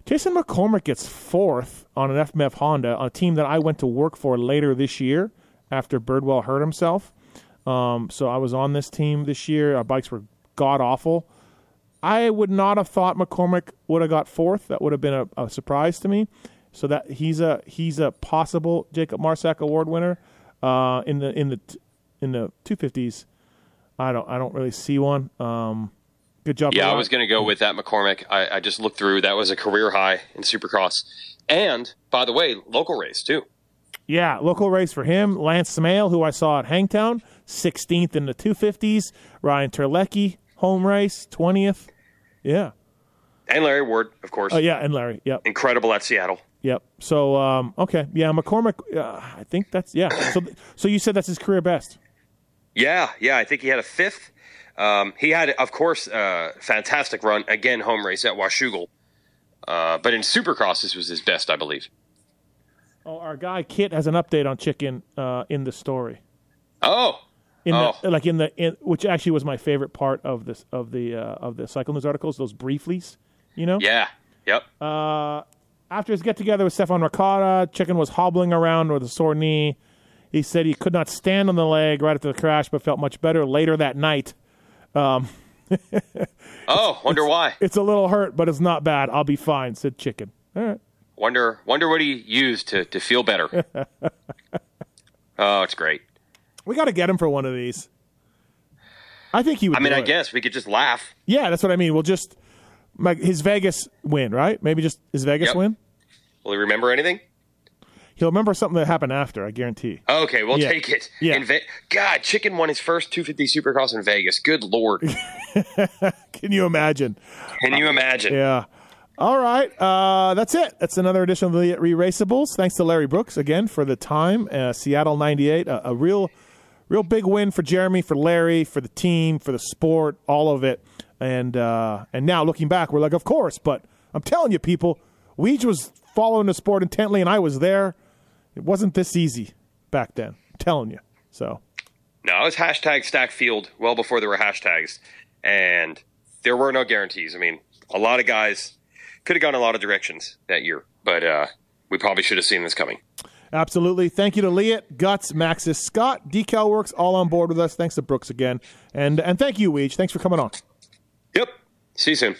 Jason McCormick gets fourth on an FMF Honda a team that I went to work for later this year after Birdwell hurt himself. Um, so I was on this team this year. Our bikes were god awful. I would not have thought McCormick would have got fourth. That would have been a, a surprise to me. So that he's a he's a possible Jacob Marsack Award winner uh, in the in the in the two fifties. I don't I don't really see one. Um, good job. Yeah, I was going to go with that McCormick. I, I just looked through. That was a career high in Supercross. And by the way, local race too. Yeah, local race for him. Lance Smail, who I saw at Hangtown, 16th in the 250s. Ryan Terlecki, home race, 20th. Yeah. And Larry Ward, of course. Oh, yeah, and Larry. Yep. Incredible at Seattle. Yep. So, um, okay. Yeah, McCormick, uh, I think that's, yeah. So, so you said that's his career best. Yeah, yeah. I think he had a fifth. Um, he had, of course, a fantastic run again, home race at Washougal. Uh, but in Supercross, this was his best, I believe. Oh, our guy Kit has an update on Chicken uh, in the story. Oh, In Oh. the, like in the in, which actually was my favorite part of this of the uh, of the cycle news articles. Those brieflies, you know. yeah, yep. Uh, after his get together with Stefan Ricotta, Chicken was hobbling around with a sore knee. He said he could not stand on the leg right after the crash, but felt much better later that night. Um, *laughs* oh, wonder why. It's a little hurt, but it's not bad. I'll be fine," said Chicken. All right. Wonder wonder what he used to to feel better. *laughs* oh, it's great. We got to get him for one of these. I think he would. I mean, I it. guess we could just laugh. Yeah, that's what I mean. We'll just like his Vegas win, right? Maybe just his Vegas Yep. win. Will he remember anything? He'll remember something that happened after. I guarantee. Okay, we'll Yeah. take it. Yeah. In Ve- God, Chicken won his first 250 Supercross in Vegas. Good lord. *laughs* Can you imagine? Can you imagine? Yeah. All right. Uh, that's it. That's another edition of the Re-Raceables. Thanks to Larry Brooks again for the time. Uh, Seattle 98. A, a real, real big win for Jeremy, for Larry, for the team, for the sport, all of it. And uh, and now looking back, we're like, of course. But I'm telling you, people, Weege was following the sport intently, and I was there. It wasn't this easy back then. I'm telling you. So No, it was hashtag stack field well before there were hashtags. And there were no guarantees. I mean, a lot of guys could have gone a lot of directions that year, but uh, we probably should have seen this coming. Absolutely. Thank you to Leatt, Guts, Maxxis, Scott, Decal Works, all on board with us. Thanks to Brooks again. And and thank you, Weege. Thanks for coming on. Yep. See you soon.